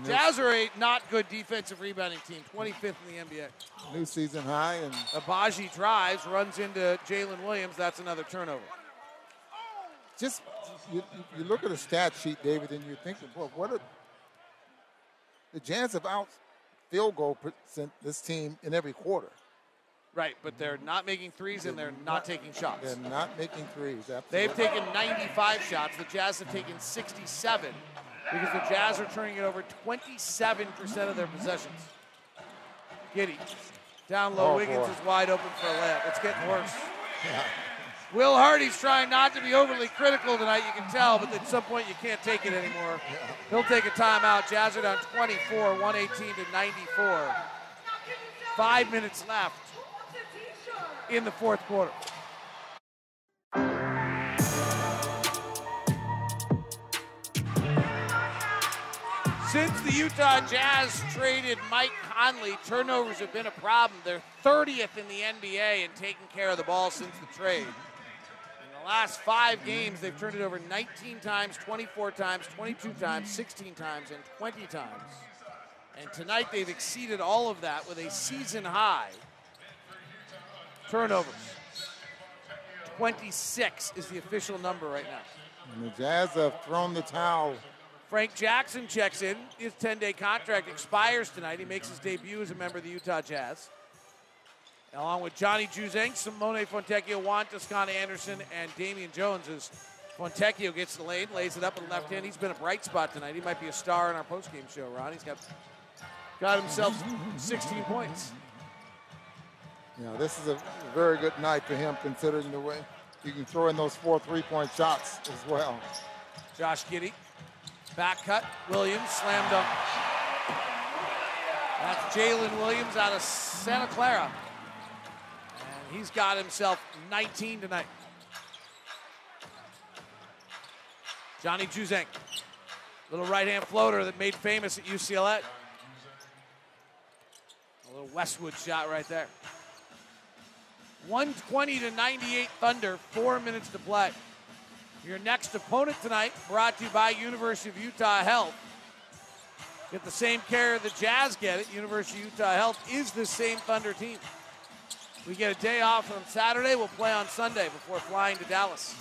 S1: Jazz are a not good defensive rebounding team, 25th in the NBA.
S4: New season high, and
S1: Agbaji drives, runs into Jalen Williams. That's another turnover.
S4: just you, you look at the stat sheet, David, and you're thinking, well, what are the Jazz have out field goal percent this team in every quarter.
S1: Right, but they're not making threes and they're not taking shots.
S4: They're not making threes. Absolutely.
S1: They've taken 95 shots. The Jazz have taken 67 because the Jazz are turning it over 27% of their possessions. Giddey. Down low,
S4: Oh,
S1: Wiggins
S4: boy.
S1: is wide open for a layup. It's getting worse. Will Hardy's trying not to be overly critical tonight, you can tell, but at some point you can't take it anymore. He'll take a timeout. Jazz are down 24, 118 to 94. Five minutes left in the fourth quarter. Since the Utah Jazz traded Mike Conley, turnovers have been a problem. They're 30th in the NBA in taking care of the ball since the trade. Last five games, they've turned it over 19 times, 24 times, 22 times, 16 times, and 20 times. And tonight they've exceeded all of that with a season high turnovers. 26 is the official number right now.
S4: And the Jazz have thrown the towel.
S1: Frank Jackson checks in. His 10 day contract expires tonight. He makes his debut as a member of the Utah Jazz. Along with Johnny Juzang, Simone Fontecchio, Juan Toscano Anderson, and Damian Jones as Fontecchio gets the lane, lays it up with the left hand. He's been a bright spot tonight. He might be a star in our postgame show, Ron. He's got, got himself 16 points.
S4: You know, this is a very good night for him considering the way you can throw in those four three-point shots as well.
S1: Josh Giddey, back cut, Williams, slam dunk. That's Jalen Williams out of Santa Clara. He's got himself 19 tonight. Johnny Juzang, little right hand floater that made famous at UCLA. A little Westwood shot right there. 120 to 98 Thunder, four minutes to play. Your next opponent tonight, brought to you by University of Utah Health. Get the same care the Jazz get at University of Utah Health is the same Thunder team. We get a day off on Saturday. We'll play on Sunday before flying to Dallas.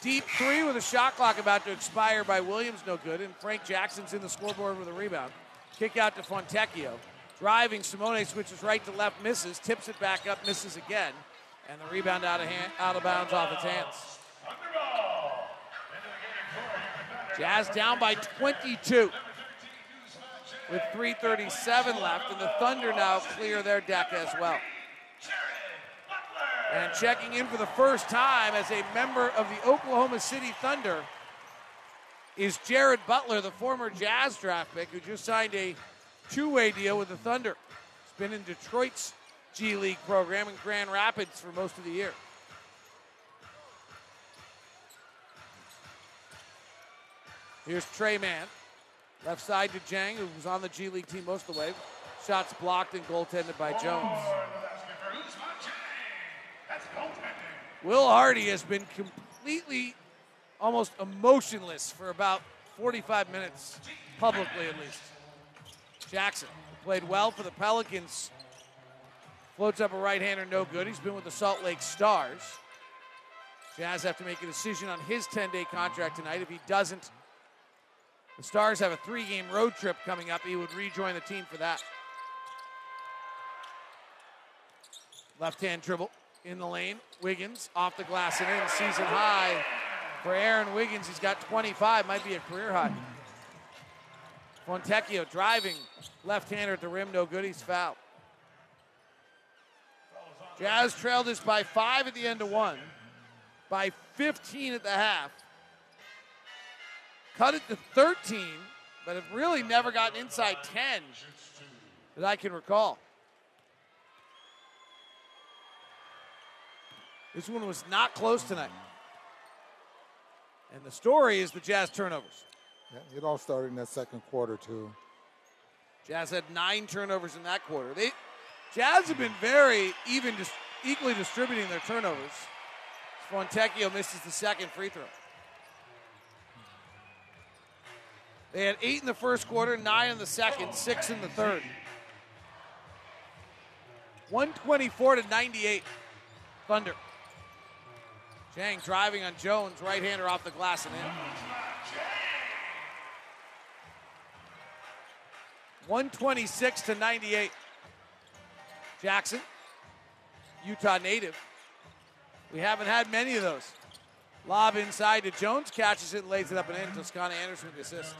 S1: Deep three with a shot clock about to expire by Williams, no good. And Frank Jackson's in the scoreboard with a rebound. Kick out to Fontecchio. Driving, Simone switches right to left, misses, tips it back up, misses again. And the rebound out of, hand, out of bounds off its hands. Jazz down by 22 with 337 left, and the Thunder now clear their deck as well. And checking in for the first time as a member of the Oklahoma City Thunder is Jared Butler, the former Jazz draft pick who just signed a two-way deal with the Thunder. He's been in Detroit's G League program in Grand Rapids for most of the year. Here's Tre Mann. Left side to Dieng, who was on the G League team most of the way. Shots blocked and goaltended by Jones. Will Hardy has been completely, almost emotionless for about 45 minutes, publicly at least. Jackson played well for the Pelicans. Floats up a right hander, no good. He's been with the Salt Lake Stars. Jazz have to make a decision on his 10 day contract tonight. If he doesn't, the Stars have a three game road trip coming up. He would rejoin the team for that. Left hand dribble in the lane. Wiggins off the glass and in. Season high for Aaron Wiggins. He's got 25, might be a career high. Fontecchio driving left hander at the rim, no good. He's fouled. Jazz trailed this by five at the end of one, by 15 at the half. Cut it to 13, but have really never gotten inside 10 that I can recall. This one was not close tonight. And the story is the Jazz turnovers.
S4: Yeah, it all started in that second quarter too.
S1: Jazz had nine turnovers in that quarter. They Jazz have been very even, dis, equally distributing their turnovers. Fontecchio misses the second free throw. They had eight in the first quarter, nine in the second, six in the third. 124 to 98. Thunder. Dieng driving on Jones, right hander off the glass and in. 126 to 98. Jackson Utah native. We haven't had many of those. Lob inside to Jones, catches it, and lays it up and in. Toscano Anderson with the assist.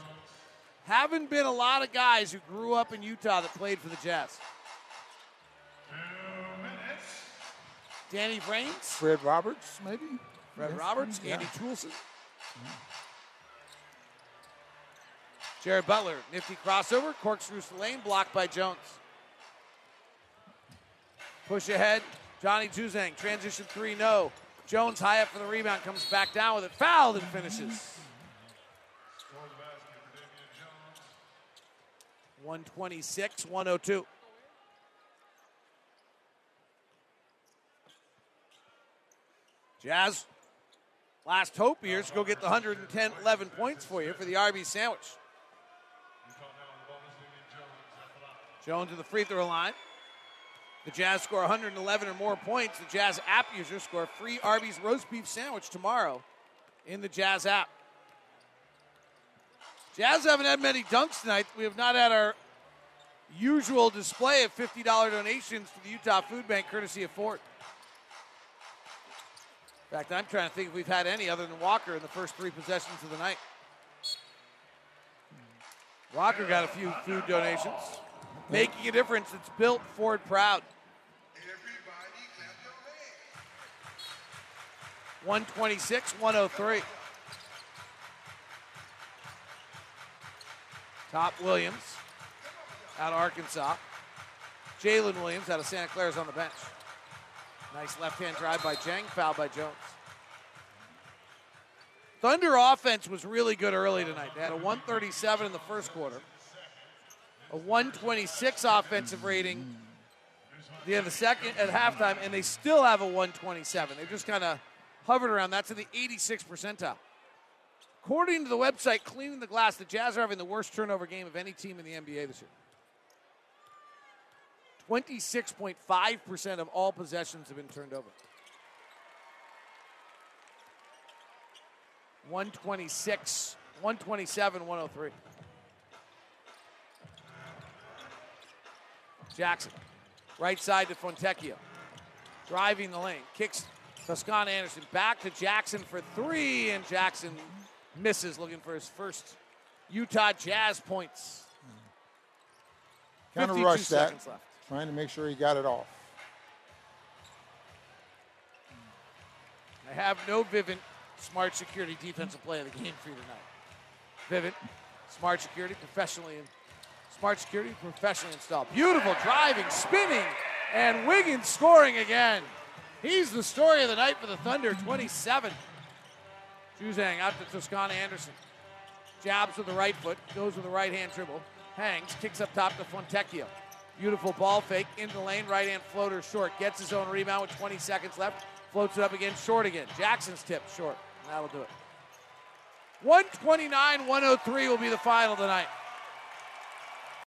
S1: Haven't been a lot of guys who grew up in Utah that played for the Jazz. Danny Brains,
S4: Fred Roberts, maybe.
S1: Fred
S4: Yes,
S1: Roberts,
S4: yeah.
S1: Andy Toolson. Jared Butler, nifty crossover, corkscrews the lane, blocked by Jones. Push ahead, Johnny Juzang, transition three, no. Jones high up for the rebound, comes back down with it, fouled and finishes. 126, 102. Jazz, last hope here is to go get the 110, 11 points for you for the RB sandwich. Jones to the free throw line. The Jazz score 111 or more points. The Jazz app users score free Arby's roast beef sandwich tomorrow in the Jazz app. Jazz haven't had many dunks tonight. We have not had our usual display of $50 donations to the Utah Food Bank, courtesy of Ford. In fact, I'm trying to think if we've had any other than Walker in the first three possessions of the night. Walker got a few food donations. Making a difference. It's built Ford proud. 126, 103. Top Williams out of Arkansas. Jalen Williams out of Santa Clara's on the bench. Nice left hand drive by Dieng, foul by Jones. Thunder offense was really good early tonight. They had a 137 in the first quarter, a 126 offensive rating at the end of the second at halftime, and they still have a 127. They just kind of hovered around. That's in the 86 percentile. According to the website Cleaning the Glass, the Jazz are having the worst turnover game of any team in the NBA this year. 26.5% of all possessions have been turned over. 126, 127, 103. Jackson, right side to Fontecchio. Driving the lane, kicks Toscano Anderson back to Jackson for three, and Jackson misses, looking for his first Utah Jazz points.
S4: Kind of rushed that,
S1: seconds left.
S4: Trying to make sure he got it off.
S1: I have no Vivint smart security defensive play of the game for you tonight. Vivint, smart security, professionally smart security, professionally installed. Beautiful driving, spinning, and Wiggins scoring again. He's the story of the night for the Thunder, 27. Juzang out to Toscano Anderson. Jabs with the right foot, goes with the right hand dribble, hangs, kicks up top to Fontecchio. Beautiful ball fake in the lane, right hand floater short. Gets his own rebound with 20 seconds left. Floats it up again, short again. Jackson's tip short. That'll do it. 129 103 will be the final tonight.